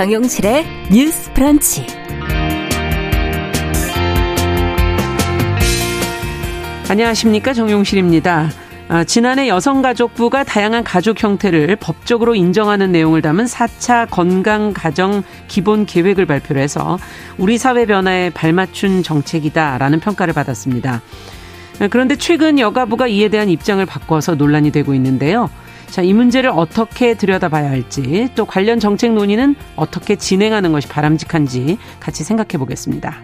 정용실의 뉴스 브런치. 안녕하십니까. 정용실입니다. 아, 지난해 여성가족부가 다양한 가족 형태를 법적으로 인정하는 내용을 담은 4차 건강가정 기본 계획을 발표를 해서 우리 사회 변화에 발맞춘 정책이다라는 평가를 받았습니다. 그런데 최근 여가부가 이에 대한 입장을 바꿔서 논란이 되고 있는데요. 자, 이 문제를 어떻게 들여다봐야 할지 또 관련 정책 논의는 어떻게 진행하는 것이 바람직한지 같이 생각해 보겠습니다.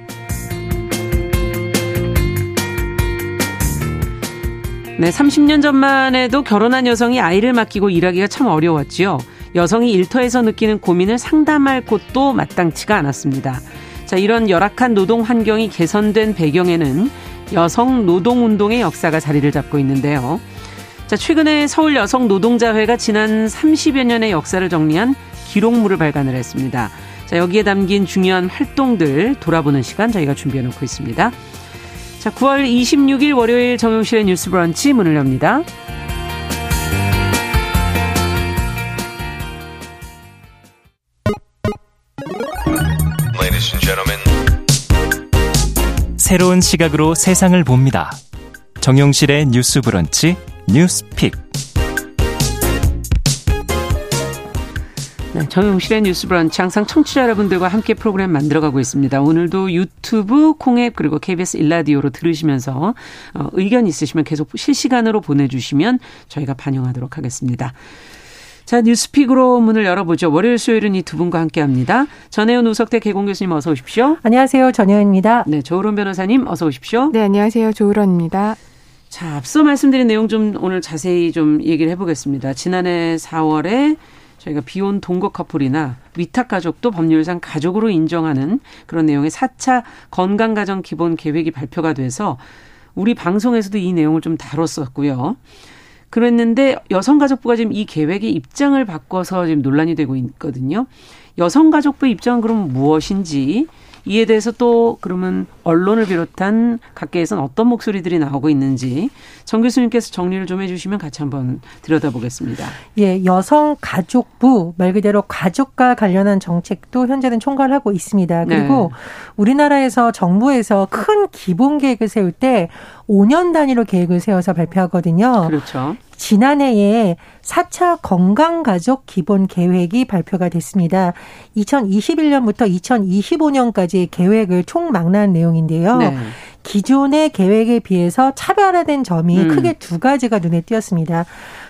네, 30년 전만 해도 결혼한 여성이 아이를 맡기고 일하기가 참 어려웠지요. 여성이 일터에서 느끼는 고민을 상담할 곳도 마땅치가 않았습니다. 자, 이런 열악한 노동 환경이 개선된 배경에는 여성 노동 운동의 역사가 자리를 잡고 있는데요. 자, 최근에 서울 여성 노동자회가 지난 30여 년의 역사를 정리한 기록물을 발간을 했습니다. 자, 여기에 담긴 중요한 활동들 돌아보는 시간 저희가 준비해 놓고 있습니다. 자, 9월 26일 월요일 정용실의 뉴스 브런치 문을 엽니다. 새로운 시각으로 세상을 봅니다. 정용실의 뉴스 브런치 뉴스픽. 네, 정용실의 뉴스 브런치 항상 청취자 여러분들과 함께 프로그램 만들어가고 있습니다. 오늘도 유튜브, 콩앱 그리고 KBS 일라디오로 들으시면서 어, 의견 있으시면 계속 실시간으로 보내주시면 저희가 반영하도록 하겠습니다. 자, 뉴스픽으로 문을 열어보죠. 월요일, 수요일은 이 두 분과 함께 합니다. 전혜연 우석대 개공 교수님 어서 오십시오. 안녕하세요. 전혜연입니다. 네, 조으론 변호사님 어서 오십시오. 네, 안녕하세요. 조으론입니다. 자, 앞서 말씀드린 내용 좀 오늘 자세히 좀 얘기를 해보겠습니다. 지난해 4월에 저희가 비혼 동거 커플이나 위탁 가족도 법률상 가족으로 인정하는 그런 내용의 4차 건강가정 기본 계획이 발표가 돼서 우리 방송에서도 이 내용을 좀 다뤘었고요. 그랬는데 여성가족부가 지금 이 계획의 입장을 바꿔서 지금 논란이 되고 있거든요. 여성가족부 입장은 그럼 무엇인지 이에 대해서 또 그러면 언론을 비롯한 각계에서는 어떤 목소리들이 나오고 있는지 정 교수님께서 정리를 좀 해주시면 같이 한번 들여다보겠습니다. 예, 여성 가족부 말 그대로 가족과 관련한 정책도 현재는 총괄하고 있습니다. 그리고 네. 우리나라에서 정부에서 큰 기본 계획을 세울 때 5년 단위로 계획을 세워서 발표하거든요. 그렇죠. 지난해에 4차 건강가족 기본 계획이 발표가 됐습니다. 2021년부터 2025년까지의 계획을 총망라한 내용인데요. 네. 기존의 계획에 비해서 차별화된 점이 음. 크게 두 가지가 눈에 띄었습니다.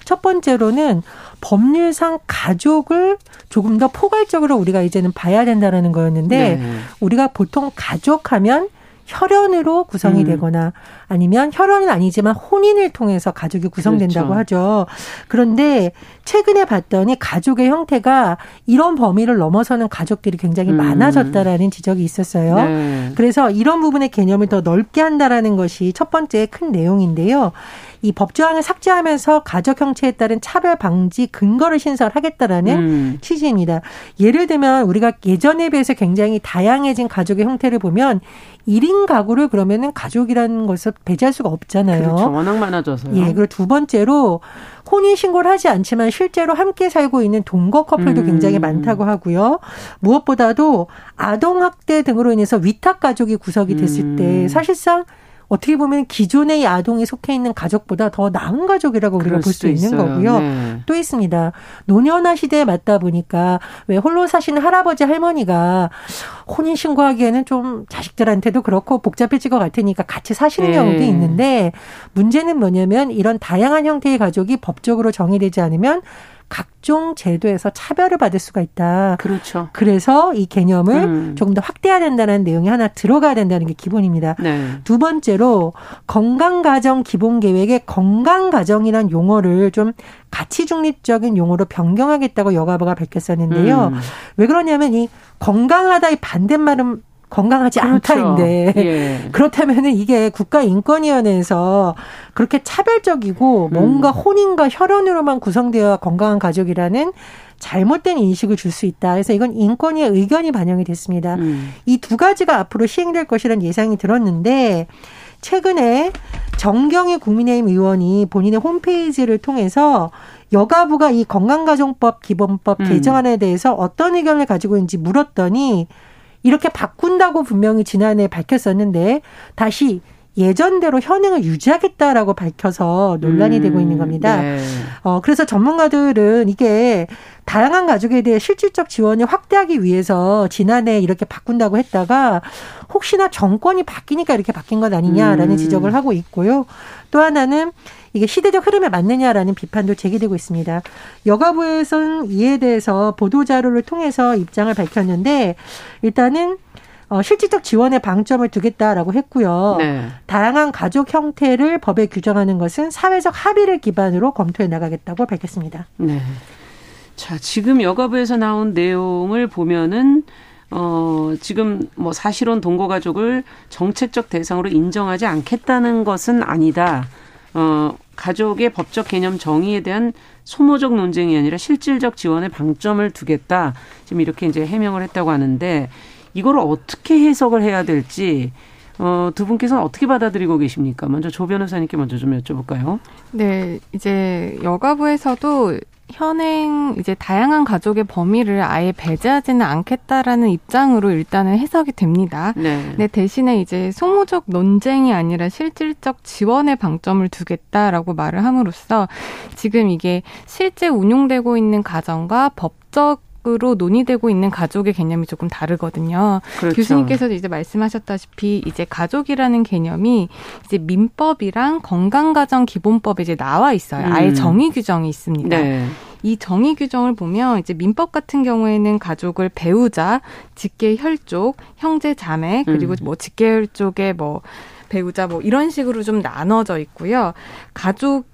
첫 번째로는 법률상 가족을 조금 더 포괄적으로 우리가 이제는 봐야 된다라는 거였는데 네. 우리가 보통 가족하면 혈연으로 구성이 음. 되거나 아니면 혈연은 아니지만 혼인을 통해서 가족이 구성된다고 그렇죠. 하죠. 그런데 최근에 봤더니 가족의 형태가 이런 범위를 넘어서는 가족들이 굉장히 음. 많아졌다라는 지적이 있었어요. 네. 그래서 이런 부분의 개념을 더 넓게 한다라는 것이 첫 번째 큰 내용인데요. 이 법조항을 삭제하면서 가족 형체에 따른 차별 방지 근거를 신설하겠다라는 음. 취지입니다. 예를 들면 우리가 예전에 비해서 굉장히 다양해진 가족의 형태를 보면 1인 가구를 그러면은 가족이라는 것을 배제할 수가 없잖아요. 그렇죠. 워낙 많아져서요. 예. 그리고 두 번째로 혼인 신고를 하지 않지만 실제로 함께 살고 있는 동거 커플도 음. 굉장히 많다고 하고요. 무엇보다도 아동 학대 등으로 인해서 위탁 가족이 구성이 됐을 음. 때 사실상 어떻게 보면 기존의 아동이 속해 있는 가족보다 더 나은 가족이라고 우리가 볼 수 있는 거고요. 네. 또 있습니다. 노년화 시대에 맞다 보니까 왜 홀로 사시는 할아버지 할머니가 혼인 신고하기에는 좀 자식들한테도 그렇고 복잡해질 것 같으니까 같이 사시는 네. 경우도 있는데 문제는 뭐냐면 이런 다양한 형태의 가족이 법적으로 정의되지 않으면 각종 제도에서 차별을 받을 수가 있다. 그렇죠. 그래서 이 개념을 음. 조금 더 확대해야 된다는 내용이 하나 들어가야 된다는 게 기본입니다. 네. 두 번째로 건강가정 기본계획의 건강가정이란 용어를 좀 가치 중립적인 용어로 변경하겠다고 여가부가 밝혔었는데요. 음. 왜 그러냐면 이 건강하다의 반대말은 건강하지 그렇죠. 않다인데 예. 그렇다면은 이게 국가인권위원회에서 그렇게 차별적이고 뭔가 음. 혼인과 혈연으로만 구성되어 건강한 가족이라는 잘못된 인식을 줄 수 있다. 그래서 이건 인권위의 의견이 반영이 됐습니다. 음. 이두 가지가 앞으로 시행될 것이라는 예상이 들었는데 최근에 정경희 국민의힘 의원이 본인의 홈페이지를 통해서 여가부가 이 건강가정법 기본법 음. 개정안에 대해서 어떤 의견을 가지고 있는지 물었더니 이렇게 바꾼다고 분명히 지난해 밝혔었는데 다시 예전대로 현행을 유지하겠다라고 밝혀서 논란이 음, 되고 있는 겁니다. 네. 어, 그래서 전문가들은 이게 다양한 가족에 대해 실질적 지원을 확대하기 위해서 지난해 이렇게 바꾼다고 했다가 혹시나 정권이 바뀌니까 이렇게 바뀐 것 아니냐라는 음. 지적을 하고 있고요. 또 하나는 이게 시대적 흐름에 맞느냐라는 비판도 제기되고 있습니다. 여가부에서는 이에 대해서 보도 자료를 통해서 입장을 밝혔는데 일단은 어, 실질적 지원에 방점을 두겠다라고 했고요. 네. 다양한 가족 형태를 법에 규정하는 것은 사회적 합의를 기반으로 검토해 나가겠다고 밝혔습니다. 네. 자, 지금 여가부에서 나온 내용을 보면은 어, 지금 뭐 사실혼 동거 가족을 정책적 대상으로 인정하지 않겠다는 것은 아니다. 어, 가족의 법적 개념 정의에 대한 소모적 논쟁이 아니라 실질적 지원에 방점을 두겠다. 지금 이렇게 이제 해명을 했다고 하는데 이걸 어떻게 해석을 해야 될지 어, 두 분께서는 어떻게 받아들이고 계십니까? 먼저 조 변호사님께 먼저 좀 여쭤볼까요? 네, 이제 여가부에서도 현행 이제 다양한 가족의 범위를 아예 배제하지는 않겠다라는 입장으로 일단은 해석이 됩니다. 네. 네 대신에 이제 소모적 논쟁이 아니라 실질적 지원에 방점을 두겠다라고 말을 함으로써 지금 이게 실제 운용되고 있는 가정과 법적 으로 논의되고 있는 가족의 개념이 조금 다르거든요. 그렇죠. 교수님께서도 이제 말씀하셨다시피 이제 가족이라는 개념이 이제 민법이랑 건강가정기본법에 이제 나와 있어요. 아예 음. 정의 규정이 있습니다. 네. 이 정의 규정을 보면 이제 민법 같은 경우에는 가족을 배우자, 직계 혈족, 형제 자매 그리고 음. 뭐 직계 혈족의 뭐 배우자 뭐 이런 식으로 좀 나눠져 있고요. 가족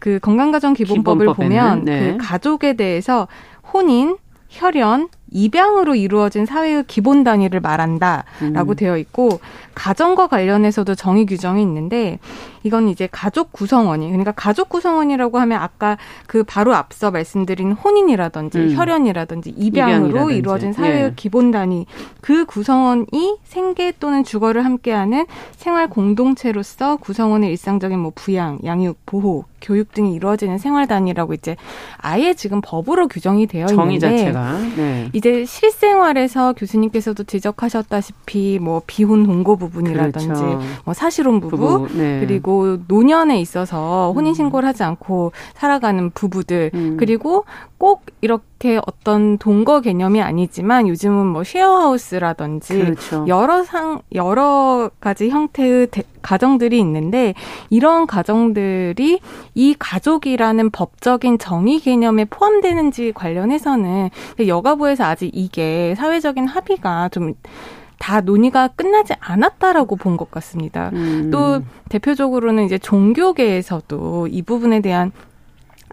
그 건강가정기본법을 보면 네. 그 가족에 대해서 혼인, 혈연, 입양으로 이루어진 사회의 기본 단위를 말한다라고 음. 되어 있고 가정과 관련해서도 정의 규정이 있는데 이건 이제 가족 구성원이 그러니까 가족 구성원이라고 하면 아까 그 바로 앞서 말씀드린 혼인이라든지 음. 혈연이라든지 입양으로 입양이라든지. 이루어진 사회의 예. 기본 단위 그 구성원이 생계 또는 주거를 함께하는 생활 공동체로서 구성원의 일상적인 뭐 부양, 양육, 보호, 교육 등이 이루어지는 생활 단위라고 이제 아예 지금 법으로 규정이 되어 정의 있는데 자체가. 네. 이제 실생활에서 교수님께서도 지적하셨다시피 뭐 비혼 동거 부분이라든지 그렇죠. 뭐 사실혼 부부, 부부 네. 그리고 노년에 있어서 혼인 신고를 하지 않고 살아가는 부부들 음. 그리고 꼭 이렇게 어떤 동거 개념이 아니지만 요즘은 뭐 쉐어하우스라든지 그렇죠. 여러 상 여러 가지 형태의 대, 가정들이 있는데 이런 가정들이 이 가족이라는 법적인 정의 개념에 포함되는지 관련해서는 여가부에서 아직 이게 사회적인 합의가 좀다 논의가 끝나지 않았다라고 본 것 같습니다. 음. 또 대표적으로는 이제 종교계에서도 이 부분에 대한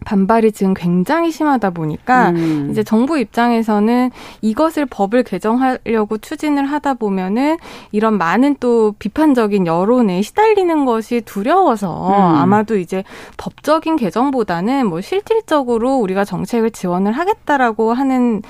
반발이 지금 굉장히 심하다 보니까 음. 이제 정부 입장에서는 이것을 법을 개정하려고 추진을 하다 보면은 이런 많은 또 비판적인 여론에 시달리는 것이 두려워서 음. 아마도 이제 법적인 개정보다는 뭐 실질적으로 우리가 정책을 지원을 하겠다라고 하는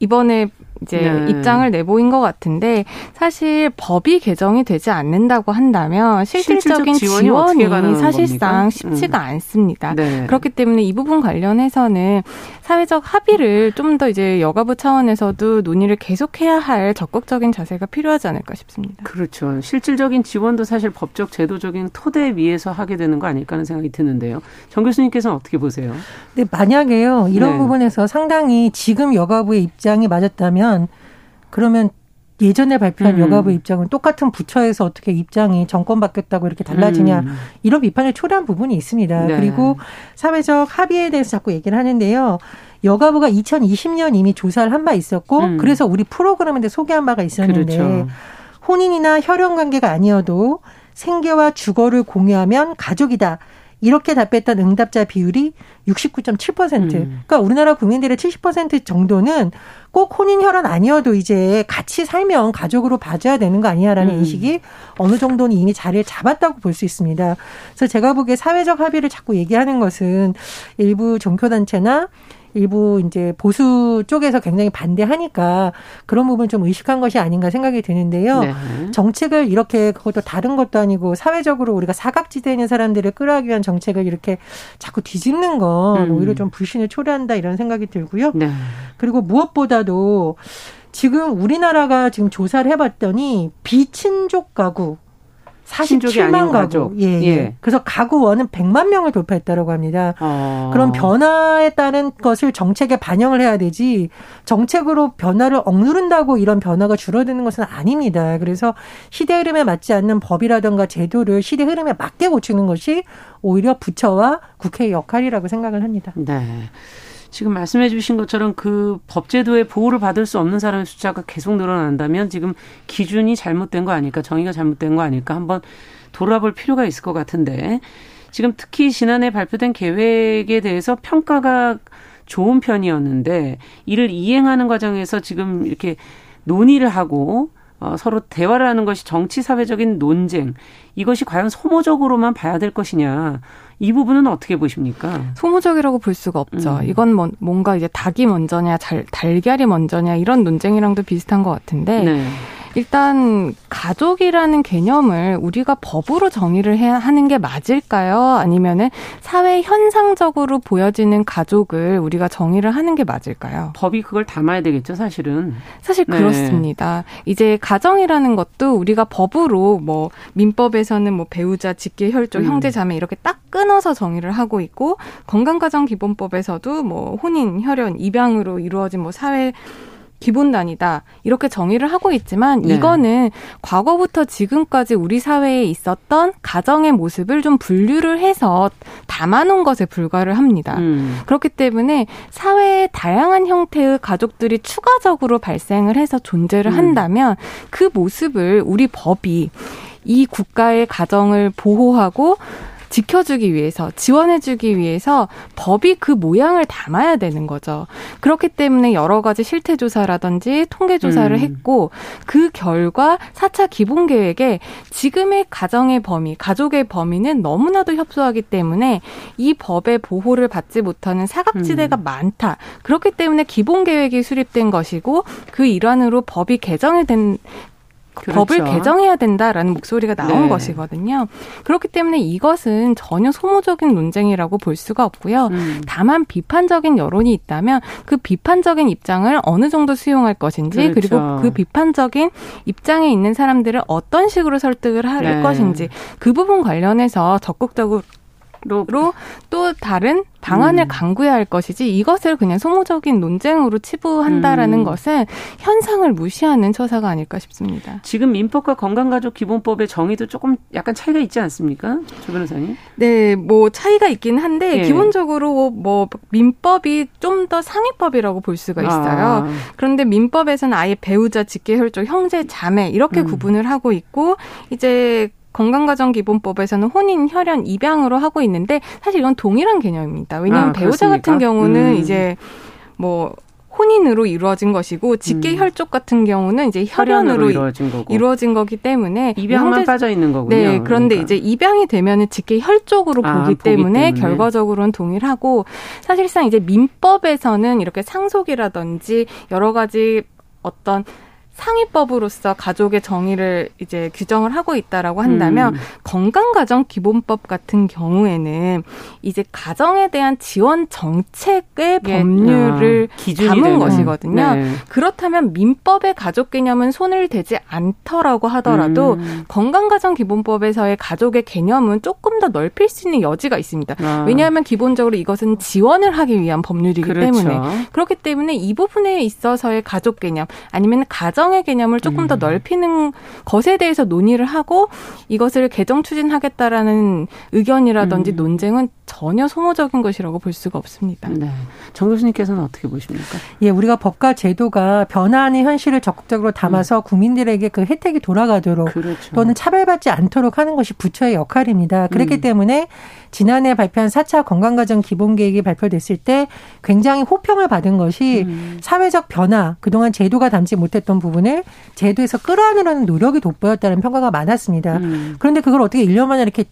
이번에 이제 네. 입장을 내보인 것 같은데 사실 법이 개정이 되지 않는다고 한다면 실질적인 지원이, 지원이 사실상 겁니까? 쉽지가 음. 않습니다. 네. 그렇기 때문에 이 부분 관련해서는 사회적 합의를 좀 더 이제 여가부 차원에서도 논의를 계속해야 할 적극적인 자세가 필요하지 않을까 싶습니다. 그렇죠. 실질적인 지원도 사실 법적 제도적인 토대 위에서 하게 되는 거 아닐까 하는 생각이 드는데요. 정 교수님께서는 어떻게 보세요? 네, 만약에요. 이런 네. 부분에서 상당히 지금 여가부의 입장이 맞았다면 하면 그러면 예전에 발표한 음. 여가부 입장은 똑같은 부처에서 어떻게 입장이 정권 바뀌었다고 이렇게 달라지냐 음. 이런 비판을 초래한 부분이 있습니다. 네. 그리고 사회적 합의에 대해서 자꾸 얘기를 하는데요. 여가부가 2020년 이미 조사를 한 바 있었고 음. 그래서 우리 프로그램인데 소개한 바가 있었는데 그렇죠. 혼인이나 혈연 관계가 아니어도 생계와 주거를 공유하면 가족이다. 이렇게 답했던 응답자 비율이 69.7%. 음. 그러니까 우리나라 국민들의 70% 정도는 꼭 혼인 혈연 아니어도 이제 같이 살면 가족으로 봐줘야 되는 거 아니냐라는 음. 인식이 어느 정도는 이미 자리를 잡았다고 볼 수 있습니다. 그래서 제가 보기에 사회적 합의를 자꾸 얘기하는 것은 일부 종교단체나 일부 이제 보수 쪽에서 굉장히 반대하니까 그런 부분 좀 의식한 것이 아닌가 생각이 드는데요. 네. 정책을 이렇게 그것도 다른 것도 아니고 사회적으로 우리가 사각지대에 있는 사람들을 끌어가기 위한 정책을 이렇게 자꾸 뒤집는 건 음. 오히려 좀 불신을 초래한다 이런 생각이 들고요. 네. 그리고 무엇보다도 지금 우리나라가 지금 조사를 해봤더니 비친족 가구 47만 가구. 예, 예, 예. 그래서 가구 원은 100만 명을 돌파했다고 합니다. 어. 그런 변화에 따른 것을 정책에 반영을 해야 되지 정책으로 변화를 억누른다고 이런 변화가 줄어드는 것은 아닙니다. 그래서 시대 흐름에 맞지 않는 법이라든가 제도를 시대 흐름에 맞게 고치는 것이 오히려 부처와 국회의 역할이라고 생각을 합니다. 네. 지금 말씀해 주신 것처럼 그 법제도의 보호를 받을 수 없는 사람의 숫자가 계속 늘어난다면 지금 기준이 잘못된 거 아닐까, 정의가 잘못된 거 아닐까 한번 돌아볼 필요가 있을 것 같은데 지금 특히 지난해 발표된 계획에 대해서 평가가 좋은 편이었는데 이를 이행하는 과정에서 지금 이렇게 논의를 하고 어, 서로 대화를 하는 것이 정치 사회적인 논쟁 이것이 과연 소모적으로만 봐야 될 것이냐 이 부분은 어떻게 보십니까? 소모적이라고 볼 수가 없죠. 음. 이건 뭐, 뭔가 이제 닭이 먼저냐, 잘, 달걀이 먼저냐 이런 논쟁이랑도 비슷한 것 같은데 네. 일단 가족이라는 개념을 우리가 법으로 정의를 해야 하는 게 맞을까요? 아니면은 사회 현상적으로 보여지는 가족을 우리가 정의를 하는 게 맞을까요? 법이 그걸 담아야 되겠죠, 사실은. 사실 네. 그렇습니다. 이제 가정이라는 것도 우리가 법으로 뭐 민법에서는 뭐 배우자, 직계, 혈족, 음. 형제, 자매 이렇게 딱 끊어서 정의를 하고 있고 건강가정 기본법에서도 뭐 혼인, 혈연, 입양으로 이루어진 뭐 사회 기본단이다. 이렇게 정의를 하고 있지만 네. 이거는 과거부터 지금까지 우리 사회에 있었던 가정의 모습을 좀 분류를 해서 담아놓은 것에 불과를 합니다. 음. 그렇기 때문에 사회의 다양한 형태의 가족들이 추가적으로 발생을 해서 존재를 음. 한다면 그 모습을 우리 법이 이 국가의 가정을 보호하고 지켜주기 위해서 지원해주기 위해서 법이 그 모양을 담아야 되는 거죠. 그렇기 때문에 여러 가지 실태 조사라든지 통계 조사를 음. 했고 그 결과 4차 기본 계획에 지금의 가정의 범위, 가족의 범위는 너무나도 협소하기 때문에 이 법의 보호를 받지 못하는 사각지대가 음. 많다. 그렇기 때문에 기본 계획이 수립된 것이고 그 일환으로 법이 개정이 된 그렇죠. 법을 개정해야 된다라는 목소리가 나온 네. 것이거든요. 그렇기 때문에 이것은 전혀 소모적인 논쟁이라고 볼 수가 없고요. 음. 다만 비판적인 여론이 있다면 그 비판적인 입장을 어느 정도 수용할 것인지 그렇죠. 그리고 그 비판적인 입장에 있는 사람들을 어떤 식으로 설득을 할 네. 것인지 그 부분 관련해서 적극적으로 또 다른 방안을 음. 강구해야 할 것이지 이것을 그냥 소모적인 논쟁으로 치부한다라는 음. 것은 현상을 무시하는 처사가 아닐까 싶습니다. 지금 민법과 건강가족기본법의 정의도 조금 약간 차이가 있지 않습니까? 조 변호사님? 네, 뭐 차이가 있긴 한데 예. 기본적으로 뭐 민법이 좀 더 상위법이라고 볼 수가 있어요. 아. 그런데 민법에서는 아예 배우자, 직계혈족, 형제, 자매 이렇게 음. 구분을 하고 있고 이제 건강가정기본법에서는 혼인, 혈연, 입양으로 하고 있는데 사실 이건 동일한 개념입니다. 왜냐하면 아, 배우자 같은 경우는 음. 이제 뭐 혼인으로 이루어진 것이고 직계 음. 혈족 같은 경우는 이제 혈연으로, 이루어진, 거고. 이루어진 거기 때문에 입양만 형제... 빠져 있는 거군요. 네, 그런데 그러니까. 이제 입양이 되면은 직계 혈족으로 아, 보기, 때문에, 때문에 결과적으로는 동일하고 사실상 이제 민법에서는 이렇게 상속이라든지 여러 가지 어떤 상위법으로서 가족의 정의를 이제 규정을 하고 있다라고 한다면 음. 건강가정기본법 같은 경우에는 이제 가정에 대한 지원 정책의 예. 법률을 아, 담은 되는. 것이거든요. 네. 그렇다면 민법의 가족 개념은 손을 대지 않더라고 하더라도 음. 건강가정기본법에서의 가족의 개념은 조금 더 넓힐 수 있는 여지가 있습니다. 아. 왜냐하면 기본적으로 이것은 지원을 하기 위한 법률이기 그렇죠. 때문에 그렇기 때문에 이 부분에 있어서의 가족 개념 아니면 가정 가정의 개념을 조금 더 음. 넓히는 것에 대해서 논의를 하고 이것을 개정 추진하겠다라는 의견이라든지 음. 논쟁은 전혀 소모적인 것이라고 볼 수가 없습니다. 네. 정 교수님께서는 어떻게 보십니까? 예, 우리가 법과 제도가 변화하는 현실을 적극적으로 담아서 음. 국민들에게 그 혜택이 돌아가도록 그렇죠. 또는 차별받지 않도록 하는 것이 부처의 역할입니다. 그렇기 음. 때문에 지난해 발표한 4차 건강가정 기본계획이 발표됐을 때 굉장히 호평을 받은 것이 음. 사회적 변화, 그동안 제도가 담지 못했던 부분 부분을 제도에서 끌어안으려는 노력이 돋보였다는 평가가 많았습니다. 음. 그런데 그걸 어떻게 1년 만에 이렇게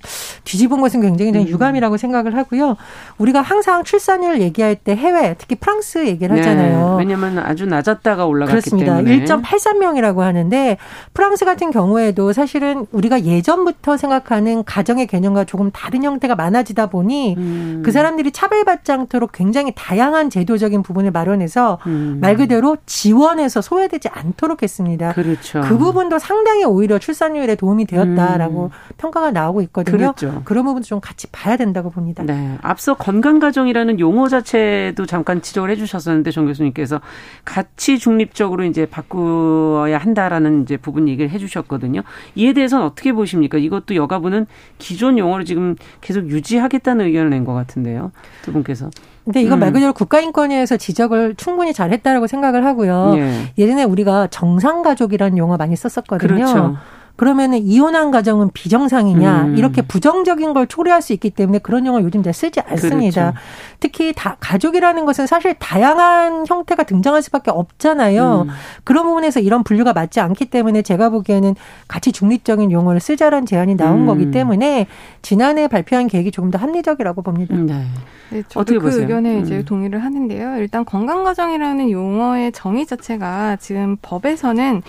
뒤집은 것은 굉장히 음. 유감이라고 생각을 하고요. 우리가 항상 출산율 얘기할 때 해외, 특히 프랑스 얘기를 네. 하잖아요. 네. 왜냐하면 아주 낮았다가 올라갔기 그렇습니다. 때문에. 1.83명이라고 하는데 프랑스 같은 경우에도 사실은 우리가 예전부터 생각하는 가정의 개념과 조금 다른 형태가 많아지다 보니 음. 그 사람들이 차별받지 않도록 굉장히 다양한 제도적인 부분을 마련해서 음. 말 그대로 지원해서 소외되지 않도록 했습니다. 그렇죠. 그 부분도 상당히 오히려 출산율에 도움이 되었다라고 음. 평가가 나오고 있거든요. 그렇죠. 그런 부분도 좀 같이 봐야 된다고 봅니다. 네. 앞서 건강가정이라는 용어 자체도 잠깐 지적을 해주셨었는데 정 교수님께서 가치 중립적으로 이제 바꾸어야 한다라는 이제 부분 얘기를 해주셨거든요. 이에 대해서는 어떻게 보십니까? 이것도 여가부는 기존 용어를 지금 계속 유지하겠다는 의견을 낸 것 같은데요. 두 분께서. 근데 이건 음. 말 그대로 국가인권위에서 지적을 충분히 잘했다라고 생각을 하고요. 예. 예전에 우리가 정상가족이라는 용어 많이 썼었거든요. 그렇죠. 그러면은 이혼한 가정은 비정상이냐 음. 이렇게 부정적인 걸 초래할 수 있기 때문에 그런 용어 요즘 잘 쓰지 않습니다. 그렇죠. 특히 다 가족이라는 것은 사실 다양한 형태가 등장할 수밖에 없잖아요. 음. 그런 부분에서 이런 분류가 맞지 않기 때문에 제가 보기에는 가치 중립적인 용어를 쓰자라는 제안이 나온 음. 거기 때문에 지난해 발표한 계획이 조금 더 합리적이라고 봅니다. 네. 네 어떻게 그 보세요? 의견에 이제 음. 동의를 하는데요. 일단 건강가정이라는 용어의 정의 자체가 지금 법에서는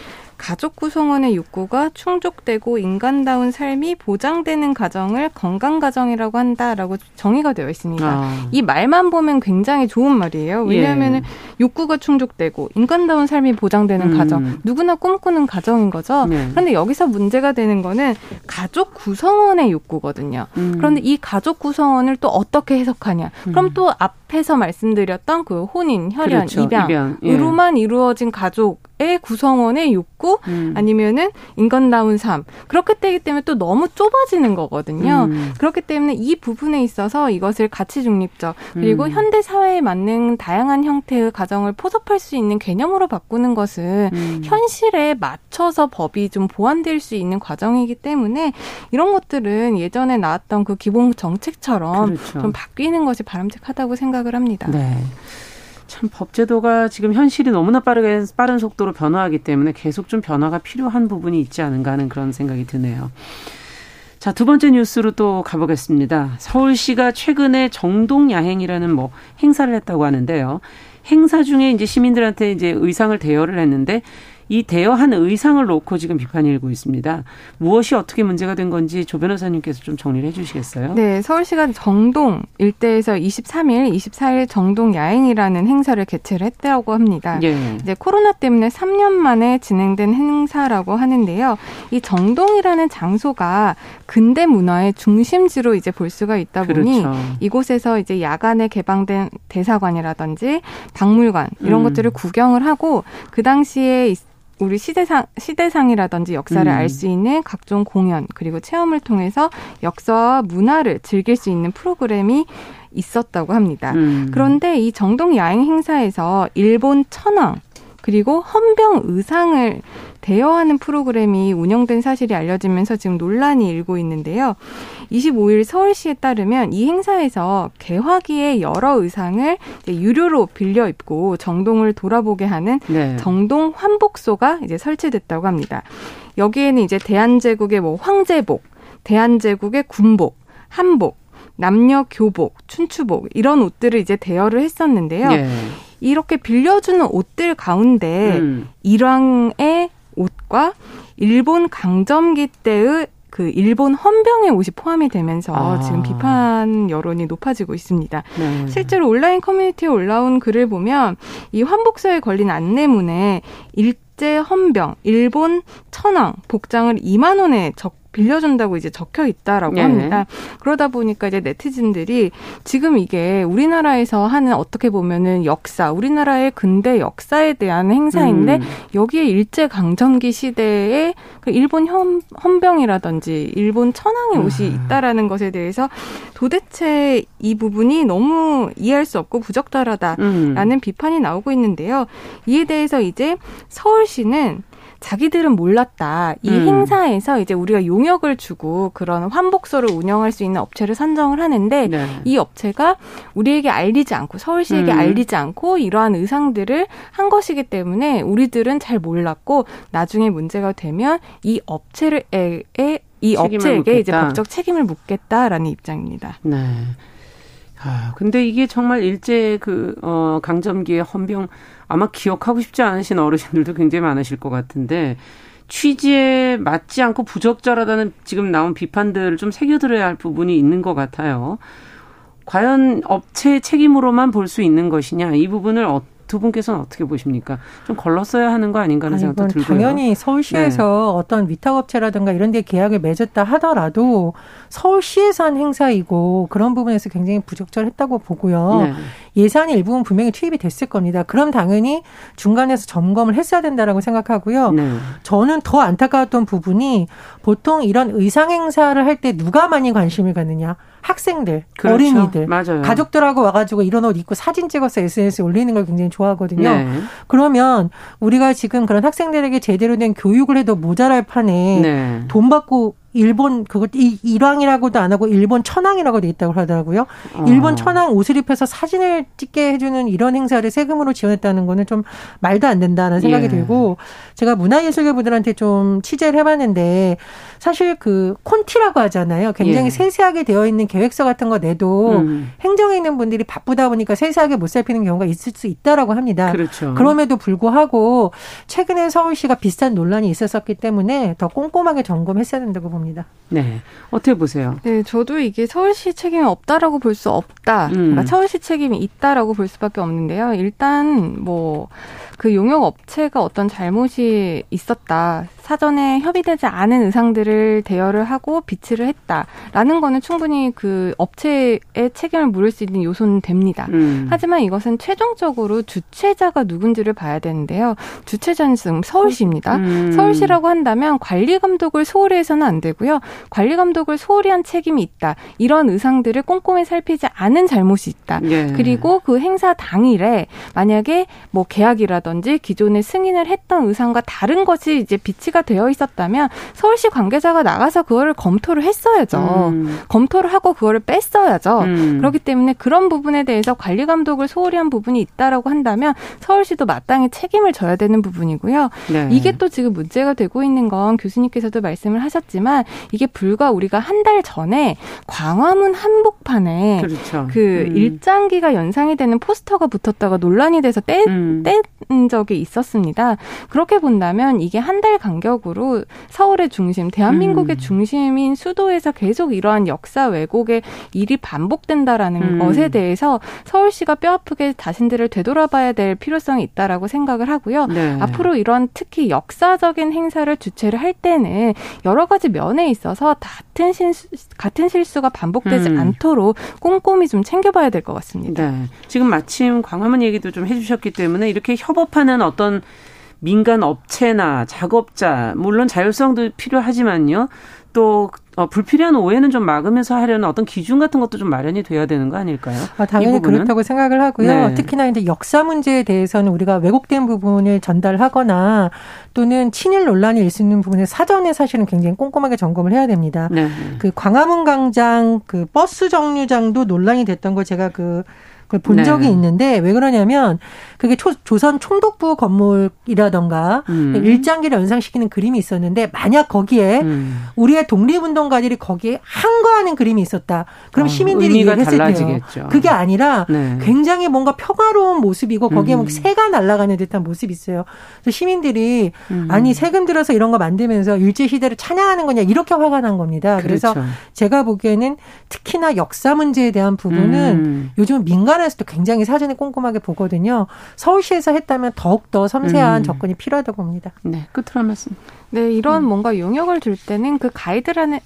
가족 구성원의 욕구가 충족되고 인간다운 삶이 보장되는 가정을 건강 가정이라고 한다라고 정의가 되어 있습니다. 아. 이 말만 보면 굉장히 좋은 말이에요. 왜냐하면 예. 욕구가 충족되고 인간다운 삶이 보장되는 음. 가정 누구나 꿈꾸는 가정인 거죠. 네. 그런데 여기서 문제가 되는 거는 가족 구성원의 욕구거든요. 음. 그런데 이 가족 구성원을 또 어떻게 해석하냐? 그럼 음. 또 앞에서 말씀드렸던 그 혼인, 혈연, 그렇죠. 입양으로만 예. 이루어진 가족 의 구성원의 욕구 음. 아니면은 인간다운 삶 그렇게 되기 때문에 또 너무 좁아지는 거거든요. 음. 그렇기 때문에 이 부분에 있어서 이것을 가치 중립적 그리고 음. 현대 사회에 맞는 다양한 형태의 가정을 포섭할 수 있는 개념으로 바꾸는 것은 음. 현실에 맞춰서 법이 좀 보완될 수 있는 과정이기 때문에 이런 것들은 예전에 나왔던 그 기본 정책처럼 그렇죠. 좀 바뀌는 것이 바람직하다고 생각을 합니다. 네. 참 법제도가 지금 현실이 너무나 빠르게 빠른 속도로 변화하기 때문에 계속 좀 변화가 필요한 부분이 있지 않은가 하는 그런 생각이 드네요. 자, 두 번째 뉴스로 또 가보겠습니다. 서울시가 최근에 정동 야행이라는 뭐 행사를 했다고 하는데요. 행사 중에 이제 시민들한테 이제 의상을 대여를 했는데 이 대여한 의상을 놓고 지금 비판이 일고 있습니다. 무엇이 어떻게 문제가 된 건지 조 변호사님께서 좀 정리를 해 주시겠어요? 네, 서울시가 정동 일대에서 23일, 24일 정동 야행이라는 행사를 개최를 했다고 합니다. 예. 이제 코로나 때문에 3년 만에 진행된 행사라고 하는데요. 이 정동이라는 장소가 근대 문화의 중심지로 이제 볼 수가 있다 보니 그렇죠. 이곳에서 이제 야간에 개방된 대사관이라든지 박물관 이런 음. 것들을 구경을 하고 그 당시에 우리 시대상 시대상이라든지 역사를 음. 알수 있는 각종 공연 그리고 체험을 통해서 역사와 문화를 즐길 수 있는 프로그램이 있었다고 합니다. 음. 그런데 이 정동 야행 행사에서 일본 천황 그리고 헌병 의상을 대여하는 프로그램이 운영된 사실이 알려지면서 지금 논란이 일고 있는데요. 25일 서울시에 따르면 이 행사에서 개화기의 여러 의상을 유료로 빌려 입고 정동을 돌아보게 하는 네. 정동 환복소가 이제 설치됐다고 합니다. 여기에는 이제 대한제국의 뭐 황제복, 대한제국의 군복, 한복, 남녀 교복, 춘추복 이런 옷들을 이제 대여를 했었는데요. 네. 이렇게 빌려주는 옷들 가운데 음. 일왕의 옷과 일본 강점기 때의 그 일본 헌병의 옷이 포함이 되면서 아. 지금 비판 여론이 높아지고 있습니다. 네. 실제로 온라인 커뮤니티에 올라온 글을 보면 이 환복서에 걸린 안내문에 일제 헌병, 일본 천황 복장을 2만 원에 적 빌려준다고 이제 적혀 있다라고 네. 합니다. 그러다 보니까 이제 네티즌들이 지금 이게 우리나라에서 하는 어떻게 보면은 역사, 우리나라의 근대 역사에 대한 행사인데 음. 여기에 일제 강점기 시대에 그 일본 헌, 헌병이라든지 일본 천황의 음. 옷이 있다라는 것에 대해서 도대체 이 부분이 너무 이해할 수 없고 부적절하다라는 음. 비판이 나오고 있는데요. 이에 대해서 이제 서울시는 자기들은 몰랐다. 이 음. 행사에서 이제 우리가 용역을 주고 그런 환복소를 운영할 수 있는 업체를 선정을 하는데 네. 이 업체가 우리에게 알리지 않고 서울시에게 음. 알리지 않고 이러한 의상들을 한 것이기 때문에 우리들은 잘 몰랐고 나중에 문제가 되면 이 업체를 에, 이 업체에게 묻겠다. 이제 법적 책임을 묻겠다라는 입장입니다. 네. 아, 근데 이게 정말 일제 그, 어, 강점기의 헌병 아마 기억하고 싶지 않으신 어르신들도 굉장히 많으실 것 같은데 취지에 맞지 않고 부적절하다는 지금 나온 비판들을 좀 새겨들어야 할 부분이 있는 것 같아요. 과연 업체 책임으로만 볼 수 있는 것이냐 이 부분을 어, 두 분께서는 어떻게 보십니까? 좀 걸렀어야 하는 거 아닌가 하는 생각도 들고요. 당연히 서울시에서 네. 어떤 위탁업체라든가 이런 데 계약을 맺었다 하더라도 서울시에서 한 행사이고 그런 부분에서 굉장히 부적절했다고 보고요. 네. 예산이 일부분 분명히 투입이 됐을 겁니다. 그럼 당연히 중간에서 점검을 했어야 된다라고 생각하고요. 네. 저는 더 안타까웠던 부분이 보통 이런 의상 행사를 할 때 누가 많이 관심을 갖느냐. 학생들, 그렇죠. 어린이들, 맞아요. 가족들하고 와가지고 이런 옷 입고 사진 찍어서 SNS에 올리는 걸 굉장히 좋아하거든요. 네. 그러면 우리가 지금 그런 학생들에게 제대로 된 교육을 해도 모자랄 판에 네. 돈 받고 일본 그것 일왕이라고도 안 하고 일본 천황이라고 돼 있다고 하더라고요. 어. 일본 천황 옷을 입혀서 사진을 찍게 해주는 이런 행사를 세금으로 지원했다는 거는 좀 말도 안 된다는 생각이 예. 들고 제가 문화예술계 분들한테 좀 취재를 해봤는데 사실 그 콘티라고 하잖아요. 굉장히 예. 세세하게 되어 있는 계획서 같은 거 내도 음. 행정에 있는 분들이 바쁘다 보니까 세세하게 못 살피는 경우가 있을 수 있다라고 합니다. 그렇죠. 그럼에도 불구하고 최근에 서울시가 비슷한 논란이 있었었기 때문에 더 꼼꼼하게 점검했어야 된다고 봅니다. 봅니다. 네. 어떻게 보세요? 네, 저도 이게 서울시 책임이 없다라고 볼 수 없다. 음. 그러니까 서울시 책임이 있다라고 볼 수밖에 없는데요. 일단 뭐 그 용역 업체가 어떤 잘못이 있었다. 사전에 협의되지 않은 의상들을 대여를 하고 비치를 했다라는 거는 충분히 그 업체의 책임을 물을 수 있는 요소는 됩니다. 음. 하지만 이것은 최종적으로 주최자가 누군지를 봐야 되는데요. 주최자는 서울시입니다. 음. 서울시라고 한다면 관리 감독을 소홀히 해서는 안 되고요. 관리 감독을 소홀히 한 책임이 있다. 이런 의상들을 꼼꼼히 살피지 않은 잘못이 있다. 예. 그리고 그 행사 당일에 만약에 뭐 계약이라든지 기존에 승인을 했던 의상과 다른 것이 이제 비치가 되어 있었다면 서울시 관계자가 나가서 그거를 검토를 했어야죠. 음. 검토를 하고 그거를 뺐어야죠. 음. 그렇기 때문에 그런 부분에 대해서 관리 감독을 소홀히 한 부분이 있다라고 한다면 서울시도 마땅히 책임을 져야 되는 부분이고요. 네. 이게 또 지금 문제가 되고 있는 건 교수님께서도 말씀을 하셨지만 이게 불과 우리가 한 달 전에 광화문 한복판에 그렇죠. 그 음. 일장기가 연상이 되는 포스터가 붙었다가 논란이 돼서 떼, 음. 뗀 적이 있었습니다. 그렇게 본다면 이게 한 달 간격 전적으로 서울의 중심, 대한민국의 음. 중심인 수도에서 계속 이러한 역사 왜곡의 일이 반복된다라는 음. 것에 대해서 서울시가 뼈아프게 자신들을 되돌아봐야 될 필요성이 있다라고 생각을 하고요. 네. 앞으로 이런 특히 역사적인 행사를 주최를 할 때는 여러 가지 면에 있어서 같은 실수, 같은 실수가 반복되지 음. 않도록 꼼꼼히 좀 챙겨봐야 될 것 같습니다. 네. 지금 마침 광화문 얘기도 좀 해주셨기 때문에 이렇게 협업하는 어떤 민간 업체나 작업자 물론 자율성도 필요하지만요. 또 어, 불필요한 오해는 좀 막으면서 하려는 어떤 기준 같은 것도 좀 마련이 돼야 되는 거 아닐까요? 아, 당연히 그렇다고 생각을 하고요. 네. 특히나 이제 역사 문제에 대해서는 우리가 왜곡된 부분을 전달하거나 또는 친일 논란이 있는 부분에 사전에 사실은 굉장히 꼼꼼하게 점검을 해야 됩니다. 네. 그 광화문 광장 그 버스 정류장도 논란이 됐던 거 제가 그 그걸 본 네. 적이 있는데 왜 그러냐면 그게 초, 조선 총독부 건물이라던가 음. 일장기를 연상시키는 그림이 있었는데 만약 거기에 음. 우리의 독립운동가들이 거기에 항거하는 그림이 있었다. 그럼 어, 시민들이 얘기했을 때요. 그게 아니라 네. 굉장히 뭔가 평화로운 모습이고 거기에 뭐 음. 뭐 새가 날아가는 듯한 모습이 있어요. 그래서 시민들이 음. 아니 세금 들어서 이런 거 만들면서 일제 시대를 찬양하는 거냐 이렇게 화가 난 겁니다. 그래서 그렇죠. 제가 보기에는 특히나 역사 문제에 대한 부분은 음. 요즘 민간 민간에서도 굉장히 사전에 꼼꼼하게 보거든요. 서울시에서 했다면 더욱더 섬세한 음. 접근이 필요하다고 봅니다. 네, 끝으로 한 말씀. 네, 이런 음. 뭔가 용역을 줄 때는 그 가이드라인을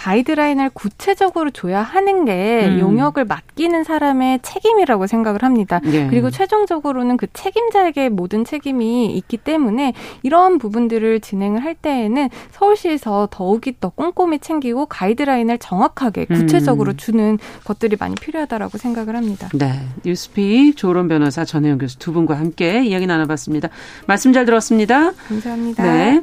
가이드라인을 구체적으로 줘야 하는 게 음. 용역을 맡기는 사람의 책임이라고 생각을 합니다. 예. 그리고 최종적으로는 그 책임자에게 모든 책임이 있기 때문에 이런 부분들을 진행을 할 때에는 서울시에서 더욱이 더 꼼꼼히 챙기고 가이드라인을 정확하게 구체적으로 음. 주는 것들이 많이 필요하다라고 생각을 합니다. 네. 뉴스픽 조론 변호사 전혜영 교수 두 분과 함께 이야기 나눠봤습니다. 말씀 잘 들었습니다. 감사합니다. 네.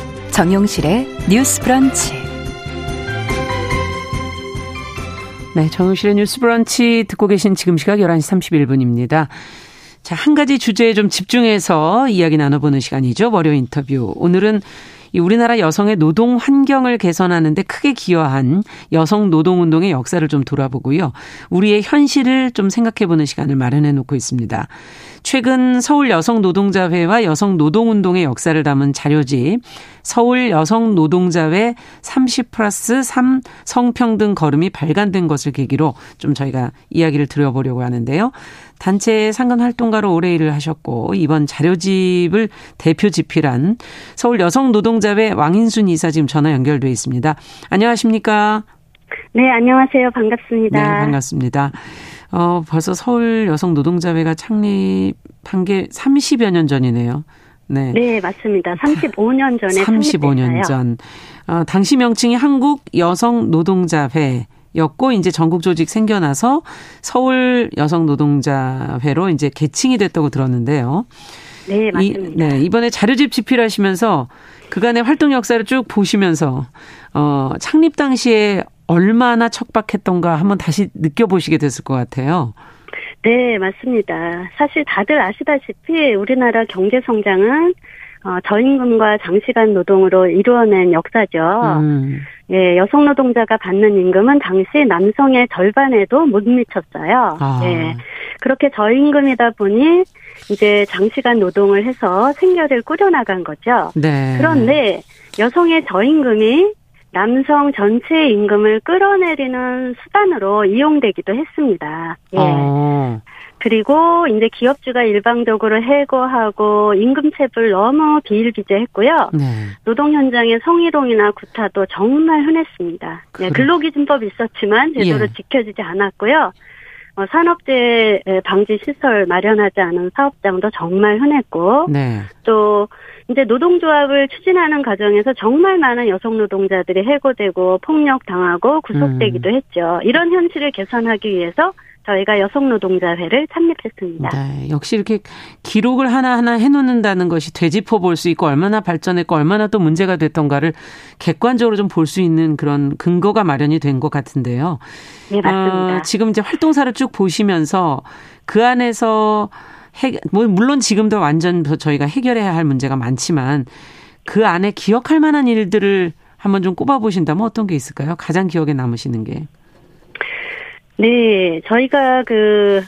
정용실의 뉴스 브런치. 네, 정용실의 뉴스 브런치 듣고 계신 지금 시각 11시 31분입니다. 자, 한 가지 주제에 좀 집중해서 이야기 나눠보는 시간이죠. 월요 인터뷰. 오늘은 이 우리나라 여성의 노동 환경을 개선하는데 크게 기여한 여성 노동 운동의 역사를 좀 돌아보고요. 우리의 현실을 좀 생각해 보는 시간을 마련해 놓고 있습니다. 최근 서울 여성 노동자회와 여성 노동 운동의 역사를 담은 자료집 서울 여성 노동자회 30 플러스 3 성평등 걸음이 발간된 것을 계기로 좀 저희가 이야기를 드려보려고 하는데요. 단체 상근 활동가로 오래 일을 하셨고 이번 자료집을 대표 집필한 서울 여성 노동자회 왕인순 이사 지금 전화 연결돼 있습니다. 안녕하십니까? 네, 안녕하세요. 반갑습니다. 네, 반갑습니다. 어, 벌써 서울 여성 노동자회가 창립한 게 30여 년 전이네요. 네. 네, 맞습니다. 35년 전에 35년 전. 어, 당시 명칭이 한국 여성 노동자회 였고 이제 전국 조직 생겨나서 서울 여성 노동자회로 이제 개칭이 됐다고 들었는데요. 네, 맞습니다. 이, 네, 이번에 자료집 집필 하시면서 그간의 활동 역사를 쭉 보시면서 어 창립 당시에 얼마나 척박했던가 한번 다시 느껴보시게 됐을 것 같아요. 네, 맞습니다. 사실 다들 아시다시피 우리나라 경제 성장은 어, 저임금과 장시간 노동으로 이루어낸 역사죠. 음. 예, 여성 노동자가 받는 임금은 당시 남성의 절반에도 못 미쳤어요. 아. 예. 그렇게 저임금이다 보니 이제 장시간 노동을 해서 생계를 꾸려나간 거죠. 네. 그런데 여성의 저임금이 남성 전체의 임금을 끌어내리는 수단으로 이용되기도 했습니다. 예. 어. 그리고 이제 기업주가 일방적으로 해고하고 임금 체불 너무 비일비재했고요. 네. 노동 현장의 성희롱이나 구타도 정말 흔했습니다. 네, 근로기준법 있었지만 제대로 예. 지켜지지 않았고요. 어, 산업재해 방지 시설 마련하지 않은 사업장도 정말 흔했고 네. 또 이제 노동조합을 추진하는 과정에서 정말 많은 여성 노동자들이 해고되고 폭력당하고 구속되기도 음. 했죠. 이런 현실을 개선하기 위해서 저희가 여성노동자회를 창립했습니다. 네, 역시 이렇게 기록을 하나하나 해놓는다는 것이 되짚어 볼 수 있고 얼마나 발전했고 얼마나 또 문제가 됐던가를 객관적으로 좀 볼 수 있는 그런 근거가 마련이 된 것 같은데요. 네, 맞습니다. 어, 지금 이제 활동사를 쭉 보시면서 그 안에서 해, 뭐 물론 지금도 완전 저희가 해결해야 할 문제가 많지만 그 안에 기억할 만한 일들을 한번 좀 꼽아 보신다면 어떤 게 있을까요? 가장 기억에 남으시는 게. 네, 저희가 그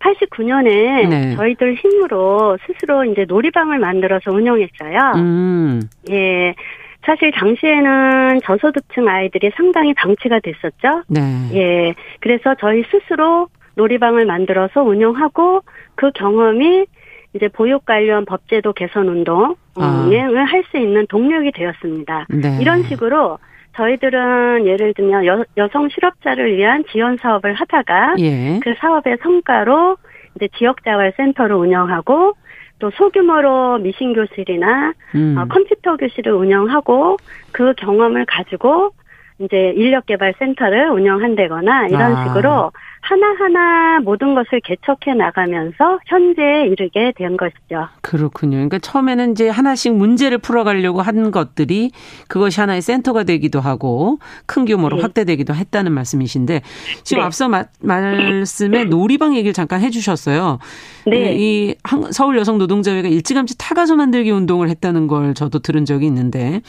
89년에 네. 저희들 힘으로 스스로 이제 놀이방을 만들어서 운영했어요. 음. 예. 사실 당시에는 저소득층 아이들이 상당히 방치가 됐었죠. 네. 예. 그래서 저희 스스로 놀이방을 만들어서 운영하고 그 경험이 이제 보육 관련 법제도 개선 운동을 아. 할수 있는 동력이 되었습니다. 네. 이런 식으로 저희들은 예를 들면 여, 여성 실업자를 위한 지원 사업을 하다가 예. 그 사업의 성과로 이제 지역자활센터를 운영하고 또 소규모로 미신 교실이나 음. 어, 컴퓨터 교실을 운영하고 그 경험을 가지고 이제 인력 개발 센터를 운영한다거나 이런 아. 식으로 하나하나 모든 것을 개척해 나가면서 현재에 이르게 된 것이죠. 그렇군요. 그러니까 처음에는 이제 하나씩 문제를 풀어가려고 한 것들이 그것이 하나의 센터가 되기도 하고 큰 규모로 네. 확대되기도 했다는 말씀이신데 지금 네. 앞서 마, 말씀에 놀이방 얘기를 잠깐 해주셨어요. 네. 이 서울 여성 노동자회가 일찌감치 타가서 만들기 운동을 했다는 걸 저도 들은 적이 있는데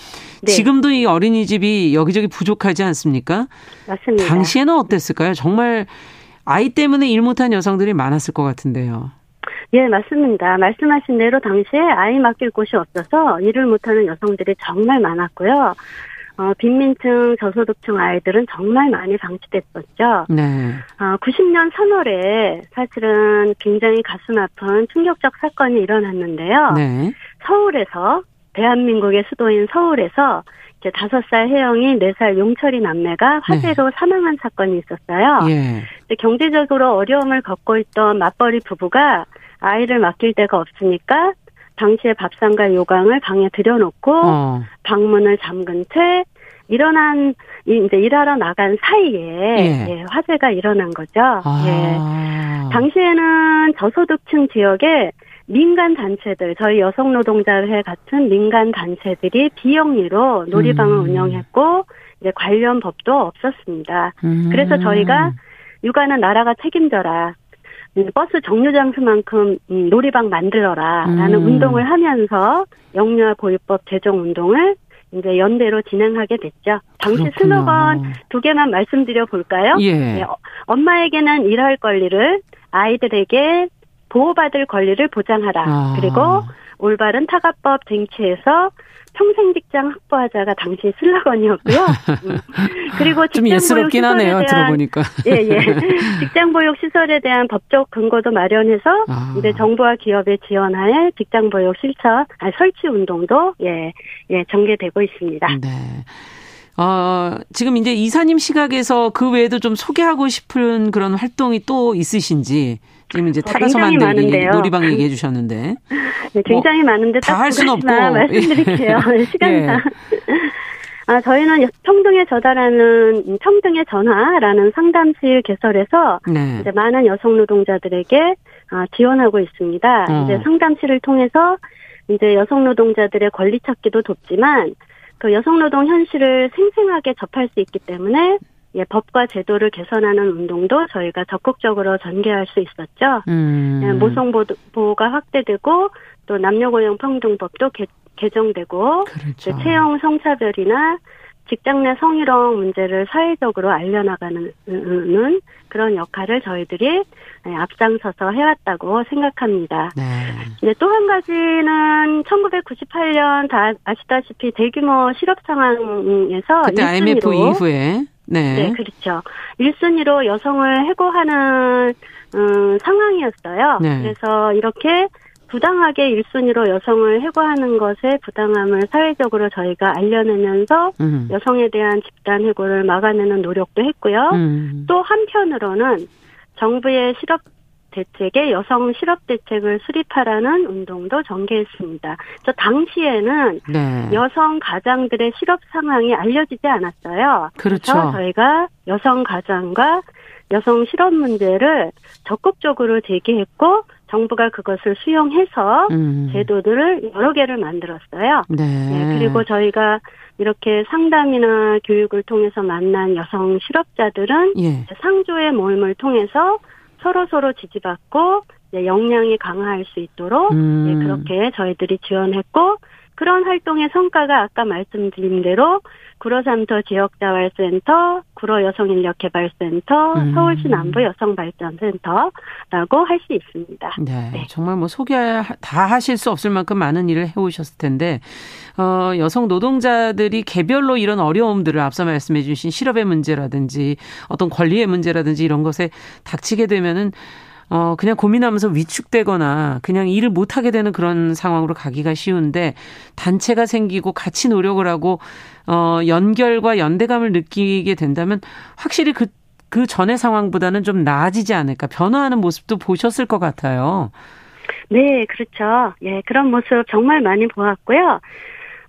네. 지금도 이 어린이집이 여기저기 부족 하지 않습니까? 맞습니다. 당시에는 어땠을까요? 정말 아이 때문에 일 못한 여성들이 많았을 것 같은데요. 예, 맞습니다. 말씀하신 대로 당시에 아이 맡길 곳이 없어서 일을 못하는 여성들이 정말 많았고요. 어, 빈민층, 저소득층 아이들은 정말 많이 방치됐었죠. 네. 어, 90년 3월에 사실은 굉장히 가슴 아픈 충격적 사건이 일어났는데요. 네. 서울에서 대한민국의 수도인 서울에서 이제 다섯 살 혜영이 네 살 용철이 남매가 화재로 네. 사망한 사건이 있었어요. 예. 경제적으로 어려움을 겪고 있던 맞벌이 부부가 아이를 맡길 데가 없으니까 당시에 밥상과 요강을 방에 들여놓고 어. 방문을 잠근 채 일어난 이제 일하러 나간 사이에 예. 예, 화재가 일어난 거죠. 아. 예. 당시에는 저소득층 지역에 민간 단체들, 저희 여성 노동자회 같은 민간 단체들이 비영리로 놀이방을 음. 운영했고 이제 관련 법도 없었습니다. 음. 그래서 저희가 육아는 나라가 책임져라. 버스 정류 장 수만큼 음, 놀이방 만들어라라는 음. 운동을 하면서 영유아 보유법 제정 운동을 이제 연대로 진행하게 됐죠. 당시 그렇구나. 슬로건 두 개만 말씀드려 볼까요? 예. 네, 엄마에게는 일할 권리를 아이들에게 보호받을 권리를 보장하라. 아. 그리고 올바른 타가법 쟁취해서 평생 직장 확보하자가 당시 슬로건이었고요. 음. 그리고 직장 보육 시설에 대한 들어보니까. 예, 예. 직장 보육 시설에 대한 법적 근거도 마련해서 아. 이제 정부와 기업의 지원하에 직장 보육 실천 아니, 설치 운동도 예, 예, 전개되고 있습니다. 네. 어, 지금 이제 이사님 시각에서 그 외에도 좀 소개하고 싶은 그런 활동이 또 있으신지 지금 이제 어, 타가서 만들기 놀이방 얘기해 주셨는데 네, 굉장히 뭐 많은데 다할 수는 없고 말씀드릴게요 예. 시간상 예. 아 저희는 평등에 저달하는 평등의 전화라는 상담실 개설해서 네. 이제 많은 여성 노동자들에게 아, 지원하고 있습니다. 어. 이제 상담실을 통해서 이제 여성 노동자들의 권리 찾기도 돕지만 그 여성 노동 현실을 생생하게 접할 수 있기 때문에 예, 법과 제도를 개선하는 운동도 저희가 적극적으로 전개할 수 있었죠. 음. 예, 모성 보호가 확대되고 또 남녀고용 평등법도 개, 개정되고 그렇죠. 채용 성차별이나 직장 내 성희롱 문제를 사회적으로 알려나가는 그런 역할을 저희들이 예, 앞장서서 해왔다고 생각합니다. 네. 또 한 가지는 1998년 다 아시다시피 대규모 실업 상황에서 그때 IMF 이후에 네. 네, 그렇죠. 1순위로 여성을 해고하는 음, 상황이었어요. 네. 그래서 이렇게 부당하게 1순위로 여성을 해고하는 것에 부당함을 사회적으로 저희가 알려내면서 음. 여성에 대한 집단 해고를 막아내는 노력도 했고요. 음. 또 한편으로는 정부의 실업 대책에 여성 실업 대책을 수립하라는 운동도 전개했습니다. 저 당시에는 네. 여성 가장들의 실업 상황이 알려지지 않았어요. 그렇죠. 그래서 저희가 여성 가장과 여성 실업 문제를 적극적으로 제기했고 정부가 그것을 수용해서 음. 제도들을 여러 개를 만들었어요. 네. 네. 그리고 저희가 이렇게 상담이나 교육을 통해서 만난 여성 실업자들은 예. 상조의 모임을 통해서 서로 서로 지지받고 역량이 강화할 수 있도록 음. 네, 그렇게 저희들이 지원했고 그런 활동의 성과가 아까 말씀드린 대로 구로삼터 지역자활센터, 구로여성인력개발센터, 음. 서울시 남부 여성발전센터라고 할 수 있습니다. 네, 네, 정말 뭐 소개 다 하실 수 없을 만큼 많은 일을 해오셨을 텐데 어, 여성 노동자들이 개별로 이런 어려움들을 앞서 말씀해 주신 실업의 문제라든지 어떤 권리의 문제라든지 이런 것에 닥치게 되면은 어, 그냥 고민하면서 위축되거나 그냥 일을 못하게 되는 그런 상황으로 가기가 쉬운데 단체가 생기고 같이 노력을 하고 어, 연결과 연대감을 느끼게 된다면 확실히 그, 그 전의 상황보다는 좀 나아지지 않을까 변화하는 모습도 보셨을 것 같아요. 네, 그렇죠. 예, 그런 모습 정말 많이 보았고요.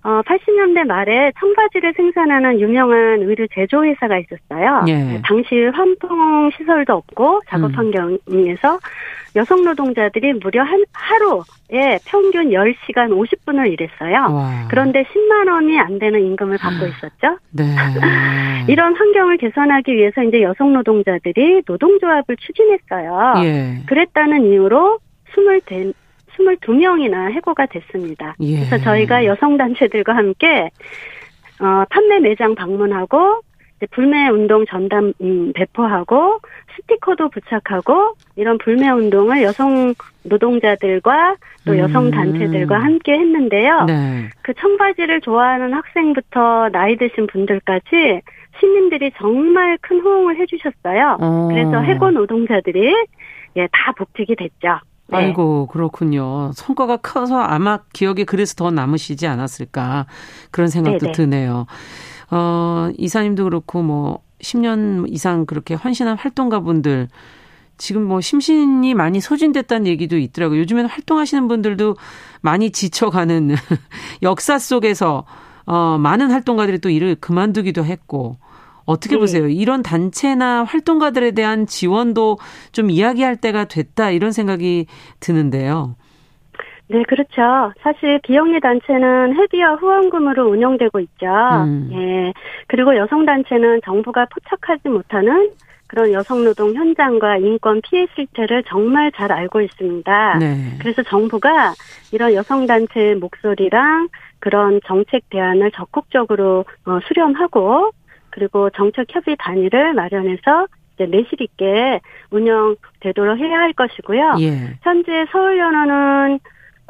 어, 80년대 말에 청바지를 생산하는 유명한 의류 제조 회사가 있었어요. 예. 당시 환풍 시설도 없고 작업 음. 환경에서 여성 노동자들이 무려 한 하루에 평균 10시간 50분을 일했어요. 와. 그런데 10만 원이 안 되는 임금을 받고 있었죠. 네. 이런 환경을 개선하기 위해서 이제 여성 노동자들이 노동조합을 추진했어요. 예. 그랬다는 이유로 20 22명이나 해고가 됐습니다. 예. 그래서 저희가 여성단체들과 함께 어, 판매 매장 방문하고 불매 운동 전담 음, 배포하고 스티커도 부착하고 이런 불매 운동을 여성 노동자들과 또 여성 음. 단체들과 음. 함께 했는데요. 네. 그 청바지를 좋아하는 학생부터 나이 드신 분들까지 시민들이 정말 큰 호응을 해주셨어요. 어. 그래서 해고 노동자들이 예, 다 복직이 됐죠. 네. 아이고 그렇군요. 성과가 커서 아마 기억에 그래서 더 남으시지 않았을까 그런 생각도 네네. 드네요. 어, 이사님도 그렇고 뭐 10년 이상 그렇게 헌신한 활동가분들 지금 뭐 심신이 많이 소진됐다는 얘기도 있더라고요. 요즘에는 활동하시는 분들도 많이 지쳐가는 역사 속에서 어, 많은 활동가들이 또 일을 그만두기도 했고 어떻게 네. 보세요? 이런 단체나 활동가들에 대한 지원도 좀 이야기할 때가 됐다 이런 생각이 드는데요. 네, 그렇죠. 사실 비영리 단체는 회비와 후원금으로 운영되고 있죠. 음. 예. 그리고 여성 단체는 정부가 포착하지 못하는 그런 여성 노동 현장과 인권 피해 실태를 정말 잘 알고 있습니다. 네. 그래서 정부가 이런 여성 단체의 목소리랑 그런 정책 대안을 적극적으로 어, 수렴하고 그리고 정책 협의 단위를 마련해서 이제 내실 있게 운영되도록 해야 할 것이고요. 예. 현재 서울연원은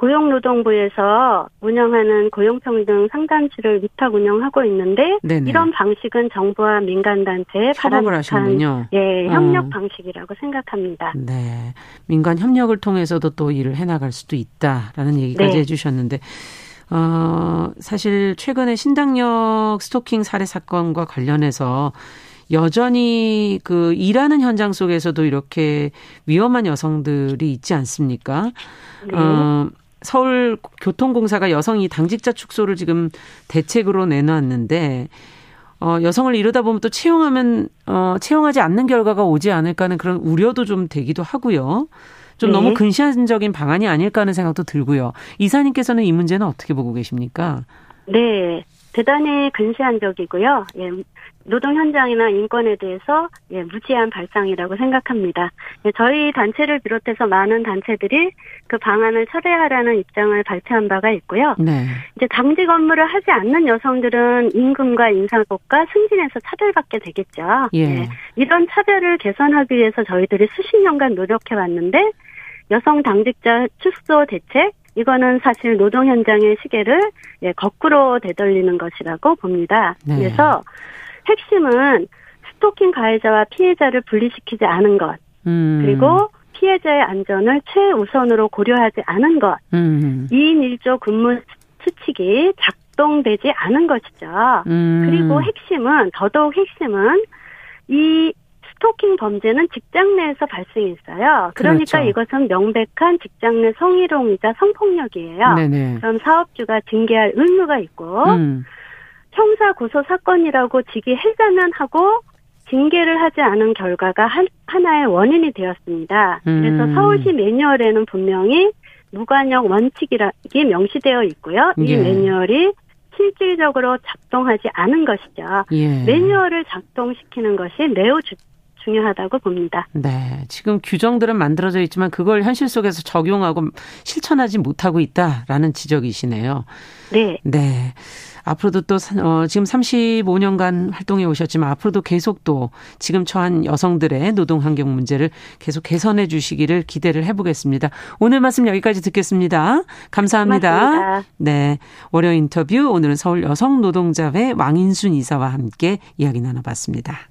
고용노동부에서 운영하는 고용평등 상담실을 위탁 운영하고 있는데 네네. 이런 방식은 정부와 민간단체의 바람직한 예, 협력 어. 방식이라고 생각합니다. 네, 민간 협력을 통해서도 또 일을 해나갈 수도 있다라는 얘기까지 네. 해주셨는데 어, 사실 최근에 신당역 스토킹 살해 사건과 관련해서 여전히 그 일하는 현장 속에서도 이렇게 위험한 여성들이 있지 않습니까? 네. 어, 서울 교통공사가 여성이 당직자 축소를 지금 대책으로 내놨는데 어, 여성을 이러다 보면 또 채용하면 어, 채용하지 않는 결과가 오지 않을까 하는 그런 우려도 좀 되기도 하고요. 좀 네. 너무 근시안적인 방안이 아닐까 하는 생각도 들고요. 이사님께서는 이 문제는 어떻게 보고 계십니까? 네. 대단히 근시안적이고요. 예, 노동 현장이나 인권에 대해서 예, 무지한 발상이라고 생각합니다. 예, 저희 단체를 비롯해서 많은 단체들이 그 방안을 철회하라는 입장을 발표한 바가 있고요. 네. 이제 당직 업무를 하지 않는 여성들은 임금과 인사급과 승진에서 차별받게 되겠죠. 예. 예. 이런 차별을 개선하기 위해서 저희들이 수십 년간 노력해 왔는데 여성 당직자 축소 대책 이거는 사실 노동 현장의 시계를 예, 거꾸로 되돌리는 것이라고 봅니다. 네. 그래서 핵심은 스토킹 가해자와 피해자를 분리시키지 않은 것, 음. 그리고 피해자의 안전을 최우선으로 고려하지 않은 것, 음. 2인 1조 근무 수칙이 작동되지 않은 것이죠. 음. 그리고 핵심은, 더더욱 핵심은 이 스토킹 범죄는 직장 내에서 발생했어요. 그러니까 그렇죠. 이것은 명백한 직장 내 성희롱이자 성폭력이에요. 네네. 그럼 사업주가 징계할 의무가 있고 음. 형사 고소 사건이라고 지기해자면 하고 징계를 하지 않은 결과가 한, 하나의 원인이 되었습니다. 음. 그래서 서울시 매뉴얼에는 분명히 무관역 원칙이라게 명시되어 있고요. 이 예. 매뉴얼이 실질적으로 작동하지 않은 것이죠. 예. 매뉴얼을 작동시키는 것이 매우 주, 중요하다고 봅니다. 네. 지금 규정들은 만들어져 있지만 그걸 현실 속에서 적용하고 실천하지 못하고 있다라는 지적이시네요. 네. 네. 앞으로도 또 어, 지금 35년간 활동해 오셨지만 앞으로도 계속 또 지금 처한 여성들의 노동 환경 문제를 계속 개선해 주시기를 기대를 해보겠습니다. 오늘 말씀 여기까지 듣겠습니다. 감사합니다. 고맙습니다. 네. 월요 인터뷰 오늘은 서울 여성 노동자회 왕인순 이사와 함께 이야기 나눠봤습니다.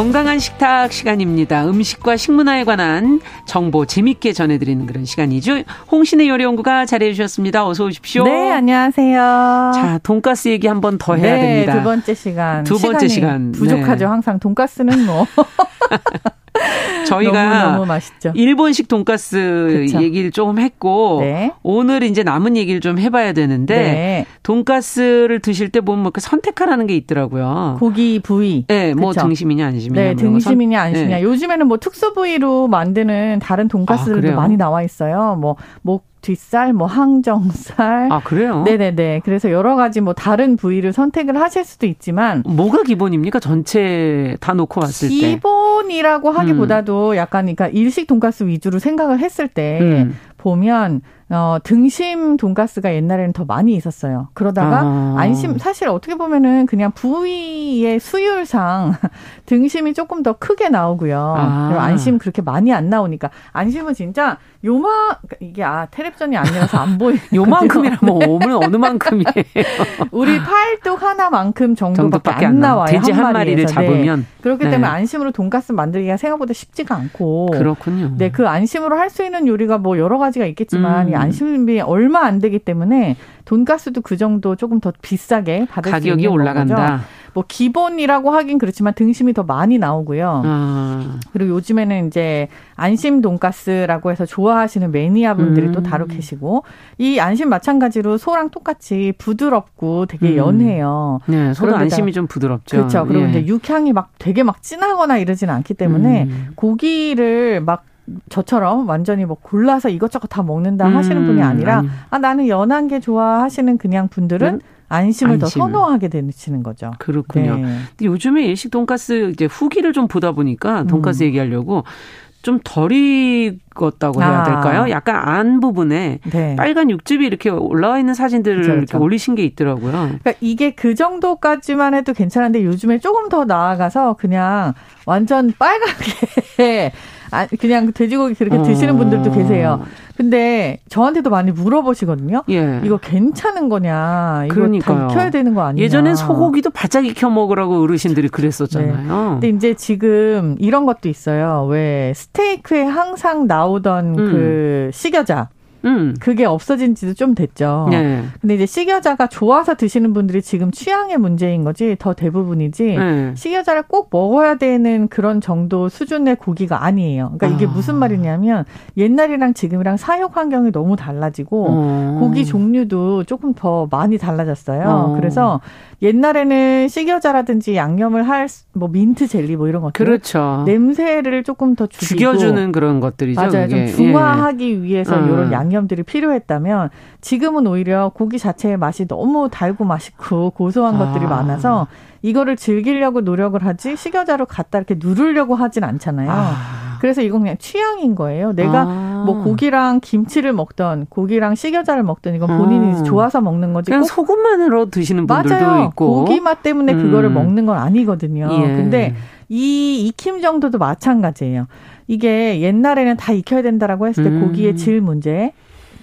건강한 식탁 시간입니다. 음식과 식문화에 관한 정보 재밌게 전해드리는 그런 시간이죠. 홍신의 요리연구가 자리해 주셨습니다. 어서 오십시오. 네, 안녕하세요. 자, 돈가스 얘기 한 번 더 해야 네, 됩니다. 두 번째 시간. 두 번째 시간. 부족하죠. 네. 항상 돈가스는 뭐. 저희가 너무, 맛있죠. 일본식 돈가스 그쵸. 얘기를 조금 했고 네. 오늘 이제 남은 얘기를 좀 해봐야 되는데 네. 돈가스를 드실 때 보면 뭐 선택하라는 게 있더라고요. 고기 부위. 네, 뭐 그쵸? 등심이냐 안심이냐. 네, 등심이냐 안심이냐. 네. 요즘에는 뭐 특수 부위로 만드는 다른 돈가스들도 아, 많이 나와 있어요. 뭐목 뒷살, 뭐 항정살. 아 그래요? 네네네. 그래서 여러 가지 뭐 다른 부위를 선택을 하실 수도 있지만 뭐가 기본입니까? 전체 다 놓고 봤을 기본이라고 때. 기본 이라고 하기보다도 음. 약간 그러니까 일식 돈가스 위주로 생각을 했을 때 음. 보면 어, 등심 돈가스가 옛날에는 더 많이 있었어요. 그러다가 아. 안심 사실 어떻게 보면은 그냥 부위의 수율상 등심이 조금 더 크게 나오고요. 아. 그리고 안심 그렇게 많이 안 나오니까 안심은 진짜 요마 이게 아 텔레비전이 아니라서 안 보이. 요만큼이라면 뭐 오면 어느 만큼이에요? 우리 팔뚝 하나만큼 정도밖에, 안, 안 나와요. 돼지 한, 한 마리를 잡으면 네. 그렇기 네. 때문에 안심으로 돈가스 만들기가 생각보다 쉽지가 않고. 그렇군요. 네, 그 안심으로 할 수 있는 요리가 뭐 여러 가지가 있겠지만 음. 안심비 얼마 안 되기 때문에 돈가스도 그 정도 조금 더 비싸게 받을 가격이 수 있는 올라간다. 거죠. 뭐 기본이라고 하긴 그렇지만 등심이 더 많이 나오고요. 아. 그리고 요즘에는 이제 안심 돈가스라고 해서 좋아하시는 매니아분들이 음. 또 다루 계시고 이 안심 마찬가지로 소랑 똑같이 부드럽고 되게 음. 연해요. 네, 소도 안심이 좀 부드럽죠. 그렇죠. 그리고 예. 이제 육향이 막 되게 막 진하거나 이러지는 않기 때문에 음. 고기를 막 저처럼 완전히 뭐 골라서 이것저것 다 먹는다 하시는 분이 음, 아니라 아니. 아 나는 연한 게 좋아 하시는 그냥 분들은 음? 안심을, 안심을, 더 선호하게 되시는 거죠. 그렇군요. 네. 근데 요즘에 일식 돈가스 이제 후기를 좀 보다 보니까 돈가스 음. 얘기하려고 좀 덜 익었다고 해야 아. 될까요? 약간 안 부분에 네. 빨간 육즙이 이렇게 올라와 있는 사진들을 그렇죠, 그렇죠. 이렇게 올리신 게 있더라고요. 그러니까 이게 그 정도까지만 해도 괜찮은데 요즘에 조금 더 나아가서 그냥 완전 빨갛게 아, 그냥 돼지고기 그렇게 드시는 분들도 계세요. 근데 저한테도 많이 물어보시거든요. 예. 이거 괜찮은 거냐? 이거 그러니까요. 다 익혀야 되는 거 아니냐? 예전엔 소고기도 바짝 익혀 먹으라고 어르신들이 그랬었잖아요. 네. 근데 이제 지금 이런 것도 있어요. 왜 스테이크에 항상 나오던 음. 그 식여자. 음. 그게 없어진 지도 좀 됐죠. 네. 근데 이제 식여자가 좋아서 드시는 분들이 지금 취향의 문제인 거지 더 대부분이지 네. 식여자를 꼭 먹어야 되는 그런 정도 수준의 고기가 아니에요. 그러니까 이게 아. 무슨 말이냐면 옛날이랑 지금이랑 사육 환경이 너무 달라지고 어. 고기 종류도 조금 더 많이 달라졌어요. 어. 그래서 옛날에는 식여자라든지 양념을 할 뭐 민트 젤리 뭐 이런 것들 그렇죠. 냄새를 조금 더 죽이고 죽여주는 그런 것들이죠. 맞아요. 그게. 좀 중화하기 예. 위해서 음. 이런 양념 들이 필요했다면 지금은 오히려 고기 자체의 맛이 너무 달고 맛있고 고소한 아. 것들이 많아서 이거를 즐기려고 노력을 하지 식여자로 갖다 이렇게 누르려고 하진 않잖아요. 아. 그래서 이건 그냥 취향인 거예요. 내가 아. 뭐 고기랑 김치를 먹던 고기랑 식여자를 먹던 이건 본인이 음. 좋아서 먹는 거지. 그냥 소금만으로 드시는 분들도 맞아요. 있고. 고기 맛 때문에 음. 그거를 먹는 건 아니거든요. 예. 근데 이 익힘 정도도 마찬가지예요. 이게 옛날에는 다 익혀야 된다라고 했을 때 음. 고기의 질 문제,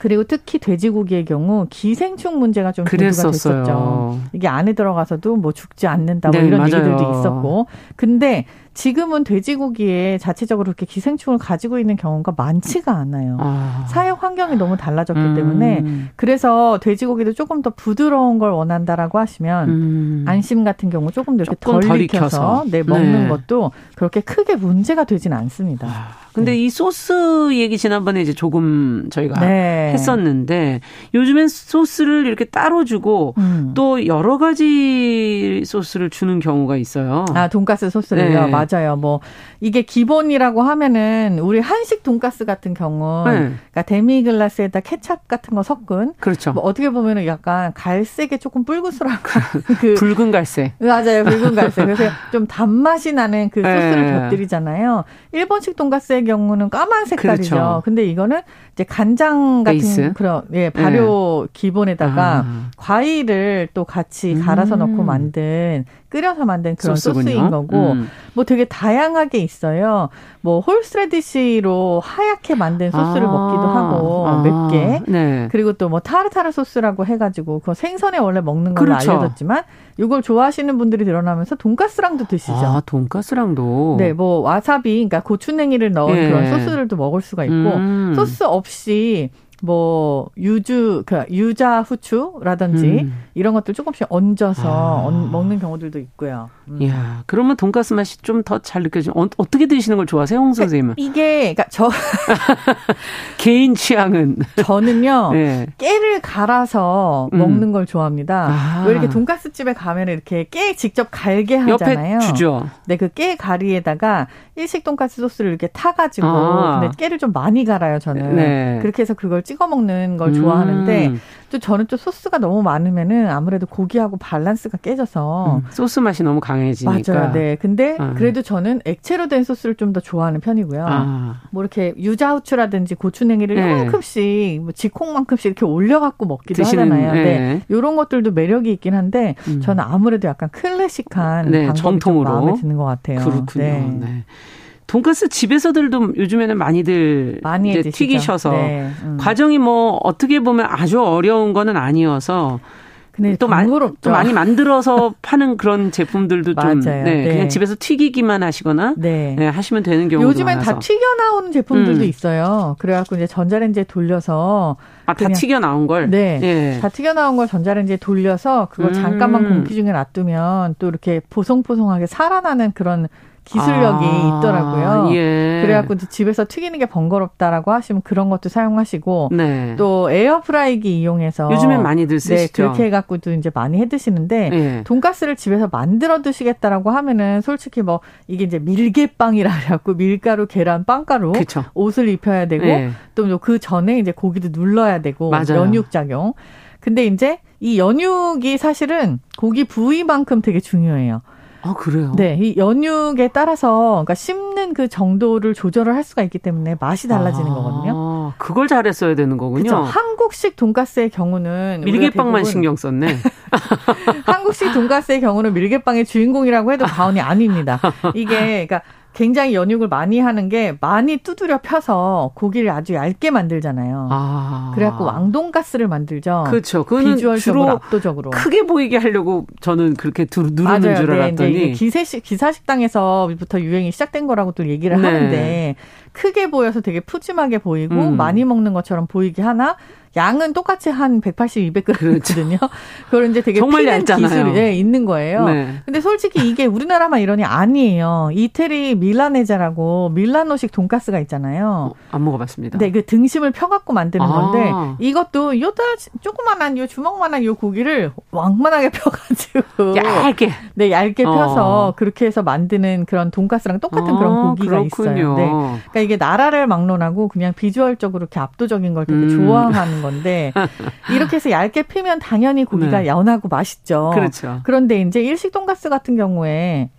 그리고 특히 돼지고기의 경우 기생충 문제가 좀 그랬었어요. 됐었죠. 이게 안에 들어가서도 뭐 죽지 않는다 뭐 네, 이런 맞아요. 얘기들도 있었고. 근데 지금은 돼지고기에 자체적으로 그렇게 기생충을 가지고 있는 경우가 많지가 않아요. 아. 사육 환경이 너무 달라졌기 음. 때문에 그래서 돼지고기도 조금 더 부드러운 걸 원한다라고 하시면 음. 안심 같은 경우 조금 더 이렇게 덜, 덜 익혀서 네, 먹는 네. 것도 그렇게 크게 문제가 되지는 않습니다. 아. 근데 네. 이 소스 얘기 지난번에 이제 조금 저희가 네. 했었는데 요즘엔 소스를 이렇게 따로 주고 음. 또 여러 가지 소스를 주는 경우가 있어요. 아 돈가스 소스를요. 네. 맞아요. 뭐 이게 기본이라고 하면은 우리 한식 돈가스 같은 경우, 네. 그러니까 데미글라스에다 케찹 같은 거 섞은. 그렇죠. 뭐 어떻게 보면은 약간 갈색에 조금 뿔구스한 그 붉은 갈색. 맞아요, 붉은 갈색. 그래서 좀 단맛이 나는 그 소스를 네. 곁들이잖아요. 일본식 돈가스의 경우는 까만 색깔이죠. 그렇죠. 근데 이거는 이제 간장 같은 베이스? 그런 예 발효 네. 기본에다가 아. 과일을 또 같이 갈아서 음. 넣고 만든 끓여서 만든 그런 소스군요. 소스인 거고 음. 뭐 되게 다양하게 있 어요. 뭐 horseradish로 하얗게 만든 소스를 아, 먹기도 하고 아, 맵게 네. 그리고 또 뭐 타르타르 소스라고 해가지고 그 생선에 원래 먹는 걸로 그렇죠. 알려졌지만 이걸 좋아하시는 분들이 늘어나면서 돈가스랑도 드시죠. 아, 돈가스랑도. 네, 뭐 와사비, 그러니까 고추냉이를 넣은 예. 그런 소스를 또 먹을 수가 있고 음. 소스 없이 뭐 유주 그 유자 후추라든지 음. 이런 것들 조금씩 얹어서 아. 먹는 경우들도 있고요. 음. 야, 그러면 돈가스 맛이 좀 더 잘 느껴지죠. 어, 떻게 드시는 걸 좋아하세요, 홍 선생님은? 이게 그러니까 저 개인 취향은 저는요 네. 깨를 갈아서 음. 먹는 걸 좋아합니다. 아. 왜 이렇게 돈가스 집에 가면 이렇게 깨 직접 갈게 하잖아요. 옆에 주죠. 네, 그 깨 갈이에다가 일식 돈가스 소스를 이렇게 타가지고 아. 근데 깨를 좀 많이 갈아요, 저는. 네. 그렇게 해서 그걸 찍어 먹는 걸 좋아하는데 음. 또 저는 또 소스가 너무 많으면은 아무래도 고기하고 밸런스가 깨져서 음. 소스 맛이 너무 강해지니까. 맞아요. 네. 근데 아. 그래도 저는 액체로 된 소스를 좀 더 좋아하는 편이고요. 아. 뭐 이렇게 유자후추라든지 고추냉이를 네. 이만큼씩 뭐 쥐콩만큼씩 이렇게 올려갖고 먹기도 드시는, 하잖아요. 네. 네. 이런 것들도 매력이 있긴 한데 음. 저는 아무래도 약간 클래식한 네, 정통으로. 좀 마음에 드는 것 같아요. 그렇군요. 네. 네. 돈가스 집에서들도 요즘에는 많이들 많이 이제 튀기셔서 네. 음. 과정이 뭐 어떻게 보면 아주 어려운 거는 아니어서 근데 또, 마, 또 많이 만들어서 파는 그런 제품들도 좀 네, 네. 그냥 집에서 튀기기만 하시거나 네. 네 하시면 되는 경우도 요즘엔 많아서. 다 튀겨 나오는 제품들도 음. 있어요. 그래갖고 이제 전자레인지에 돌려서 아다 튀겨 나온 걸 네, 예. 다 튀겨 나온 걸 전자레인지에 돌려서 그걸 음. 잠깐만 공기 중에 놔두면 또 이렇게 보송보송하게 살아나는 그런 기술력이 아, 있더라고요. 예. 그래갖고 집에서 튀기는 게 번거롭다라고 하시면 그런 것도 사용하시고 네. 또 에어프라이기 이용해서 요즘엔 많이들 쓰시죠. 네, 그렇게 해갖고도 이제 많이 해 드시는데 예. 돈가스를 집에서 만들어 드시겠다라고 하면은 솔직히 뭐 이게 이제 밀개빵이라 해갖고 밀가루, 계란, 빵가루 그쵸. 옷을 입혀야 되고 예. 또그 전에 이제 고기도 눌러야 되고 맞아요. 연육 작용. 근데 이제 이 연육이 사실은 고기 부위만큼 되게 중요해요. 아, 그래요? 네. 이 연육에 따라서, 그러니까 씹는 그 정도를 조절을 할 수가 있기 때문에 맛이 달라지는 아, 거거든요. 그걸 잘했어야 되는 거군요. 그렇죠. 한국식 돈가스의 경우는. 밀개빵만 신경 썼네. 한국식 돈가스의 경우는 밀개빵의 주인공이라고 해도 과언이 아닙니다. 이게, 그러니까 굉장히 연육을 많이 하는 게 많이 두드려 펴서 고기를 아주 얇게 만들잖아요. 아. 그래갖고 왕돈가스를 만들죠. 그렇죠. 그거는 비주얼적으로 압도적으로 크게 보이게 하려고 저는 그렇게 두, 누르는 맞아요. 줄 네, 알았더니 네, 기세식 기사식당에서부터 유행이 시작된 거라고 또 얘기를 네. 하는데 크게 보여서 되게 푸짐하게 보이고 음. 많이 먹는 것처럼 보이게 하나 양은 똑같이 한 180, 200g거든요. 그렇죠. 그걸 이제 되게 정말 얇잖아요. 기술이 예, 있는 거예요. 네. 근데 솔직히 이게 우리나라만 이러니 아니에요. 이태리 밀라네자라고 밀라노식 돈가스가 있잖아요. 어, 안 먹어봤습니다. 네, 그 등심을 펴갖고 만드는 아. 건데 이것도 요다 조그만한 요 주먹만한 요 고기를 왕만하게 펴가지고 얇게 네 얇게 펴서 어. 그렇게 해서 만드는 그런 돈가스랑 똑같은 어, 그런 고기가 그렇군요. 있어요. 네. 그러니까 이게 나라를 막론하고 그냥 비주얼적으로 이렇게 압도적인 걸 되게 음. 좋아하는 건데 이렇게 해서 얇게 피면 당연히 고기가 네. 연하고 맛있죠. 그렇죠. 그런데 이제 일식 돈가스 같은 경우에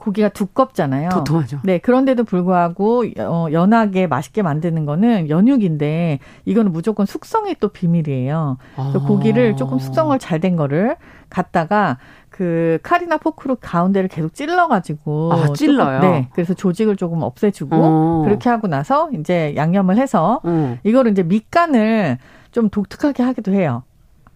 고기가 두껍잖아요. 도톰하죠. 네, 그런데도 불구하고 어, 연하게 맛있게 만드는 거는 연육인데 이거는 무조건 숙성이 또 비밀이에요. 아. 고기를 조금 숙성을 잘 된 거를 갖다가 그 칼이나 포크로 가운데를 계속 찔러가지고 아, 찔러요. 조금, 네, 그래서 조직을 조금 없애주고 어. 그렇게 하고 나서 이제 양념을 해서 음. 이거를 이제 밑간을 좀 독특하게 하기도 해요.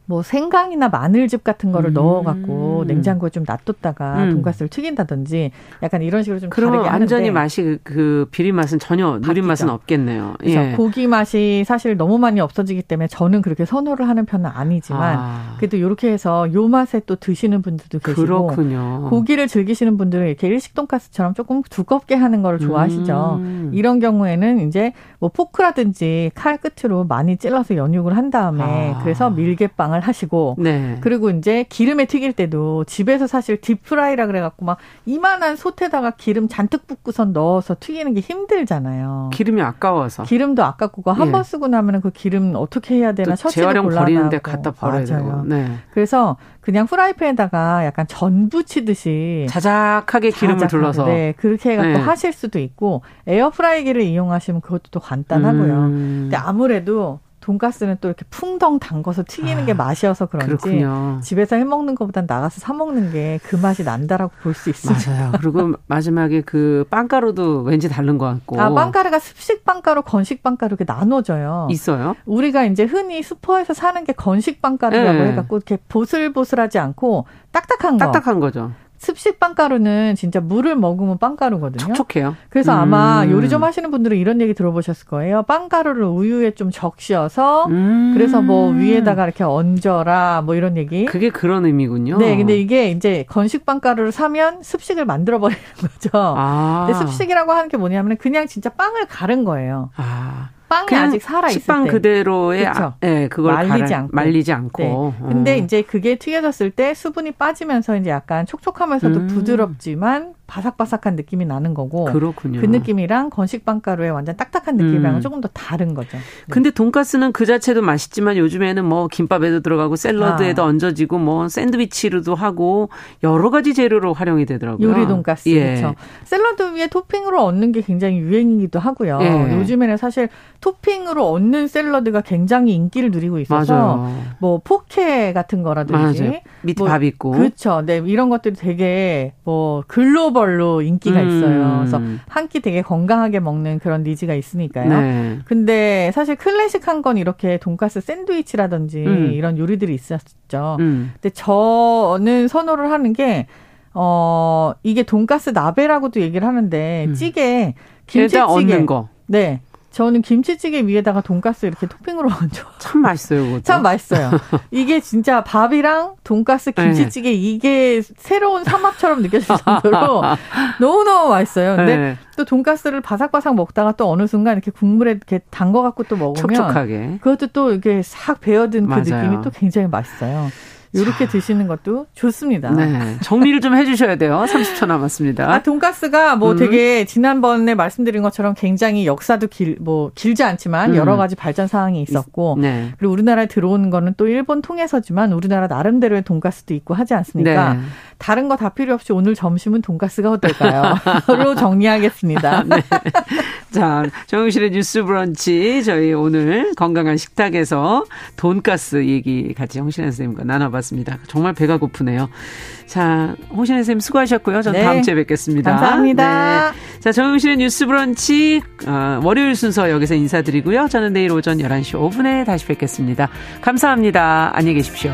뭐 생강이나 마늘즙 같은 거를 음. 넣어갖고 냉장고에 좀 놔뒀다가 음. 돈가스를 튀긴다든지 약간 이런 식으로 좀 다르게 하는데 완전히 맛이 그, 그 비린 맛은 전혀 누린 맛은 없겠네요. 그래서 예. 고기 맛이 사실 너무 많이 없어지기 때문에 저는 그렇게 선호를 하는 편은 아니지만 아. 그래도 이렇게 해서 요 맛에 또 드시는 분들도 계시고 그렇군요. 고기를 즐기시는 분들은 이렇게 일식 돈가스처럼 조금 두껍게 하는 걸 좋아하시죠. 음. 이런 경우에는 이제 뭐 포크라든지 칼 끝으로 많이 찔러서 연육을 한 다음에 아. 그래서 밀개빵 장을 하시고 네. 그리고 이제 기름에 튀길 때도 집에서 사실 딥프라이라 그래갖고 막 이만한 솥에다가 기름 잔뜩 붓고선 넣어서 튀기는 게 힘들잖아요. 기름이 아까워서. 기름도 아깝고 한번 예. 쓰고 나면은 그 기름 어떻게 해야 되나 처치를 재활용 버리는데 갖다 버려야. 되고. 네. 그래서 그냥 프라이팬에다가 약간 전 부치듯이 자작하게 기름을 자작하게, 둘러서 네 그렇게 해갖고 네. 하실 수도 있고 에어프라이기를 이용하시면 그것도 또 간단하고요. 음. 근데 아무래도 돈가스는 또 이렇게 풍덩 담궈서 튀기는 아, 게 맛이어서 그런지 그렇군요. 집에서 해 먹는 것보단 나가서 사 먹는 게 그 맛이 난다라고 볼 수 있어요. 맞아요. 그리고 마지막에 그 빵가루도 왠지 다른 것 같고. 아 빵가루가 습식 빵가루, 건식 빵가루 이렇게 나눠져요. 있어요? 우리가 이제 흔히 슈퍼에서 사는 게 건식 빵가루라고 네. 해갖고 이렇게 보슬보슬하지 않고 딱딱한 거. 딱딱한 거죠. 습식 빵가루는 진짜 물을 먹으면 빵가루거든요. 촉촉해요. 그래서 음. 아마 요리 좀 하시는 분들은 이런 얘기 들어보셨을 거예요. 빵가루를 우유에 좀 적셔서 음. 그래서 뭐 위에다가 이렇게 얹어라 뭐 이런 얘기. 그게 그런 의미군요. 네, 근데 이게 이제 건식 빵가루를 사면 습식을 만들어 버리는 거죠. 아. 근데 습식이라고 하는 게 뭐냐면 그냥 진짜 빵을 가른 거예요. 아. 빵이 아직 살아 있을 식빵 그대로의 아, 네, 그걸 말리지 갈아, 않고 말리지 않고. 네. 어. 근데 이제 그게 튀겨졌을 때 수분이 빠지면서 이제 약간 촉촉하면서도 음. 부드럽지만 바삭바삭한 느낌이 나는 거고 그렇군요. 그 느낌이랑 건식빵가루의 완전 딱딱한 느낌이랑은 음. 조금 더 다른 거죠. 네. 근데 돈가스는 그 자체도 맛있지만 요즘에는 뭐 김밥에도 들어가고 샐러드에도 아. 얹어지고 뭐 샌드위치로도 하고 여러 가지 재료로 활용이 되더라고요. 요리 돈가스 예. 그렇죠. 샐러드 위에 토핑으로 얹는 게 굉장히 유행이기도 하고요. 예. 요즘에는 사실 토핑으로 얹는 샐러드가 굉장히 인기를 누리고 있어서 맞아요. 뭐 포케 같은 거라든지 밑에 뭐, 밥 있고 그렇죠. 네 이런 것들이 되게 뭐 글로 글 로벌로 인기가 음. 있어요. 그래서 한 끼 되게 건강하게 먹는 그런 니즈가 있으니까요. 네. 근데 사실 클래식 한 건 이렇게 돈가스 샌드위치라든지 음. 이런 요리들이 있었죠. 음. 근데 저는 선호를 하는 게 어, 이게 돈가스 나베라고도 얘기를 하는데 음. 찌개 김치찌개 얹는 거. 네. 저는 김치찌개 위에다가 돈가스 이렇게 토핑으로 얹어. 참 맛있어요, 그것도. 참 맛있어요. 이게 진짜 밥이랑 돈가스, 네. 김치찌개 네. 이게 새로운 삼합처럼 느껴질 정도로 너무너무 맛있어요. 근데 네. 또 돈가스를 바삭바삭 먹다가 또 어느 순간 이렇게 국물에 이렇게 담궈 갖고 또 먹으면 촉촉하게. 그것도 또 이렇게 싹 배어든 그 맞아요. 느낌이 또 굉장히 맛있어요. 이렇게 드시는 것도 좋습니다. 네. 정리를 좀 해주셔야 돼요. 30초 남았습니다. 아, 돈가스가 뭐 음. 되게 지난번에 말씀드린 것처럼 굉장히 역사도 길, 뭐 길지 않지만 음. 여러 가지 발전 사항이 있었고 네. 그리고 우리나라에 들어오는 거는 또 일본 통해서지만 우리나라 나름대로의 돈가스도 있고 하지 않습니까? 네. 다른 거 다 필요 없이 오늘 점심은 돈가스가 어떨까요? 로 정리하겠습니다. 네. 자, 정영실의 뉴스 브런치 저희 오늘 건강한 식탁에서 돈가스 얘기 같이 홍신혜 선생님과 나눠봤습니다. 정말 배가 고프네요. 자, 홍신혜 선생님 수고하셨고요. 전 네. 다음 주에 뵙겠습니다. 감사합니다. 네. 자, 정영실의 뉴스 브런치 어, 월요일 순서 여기서 인사드리고요. 저는 내일 오전 11시 5분에 다시 뵙겠습니다. 감사합니다. 안녕히 계십시오.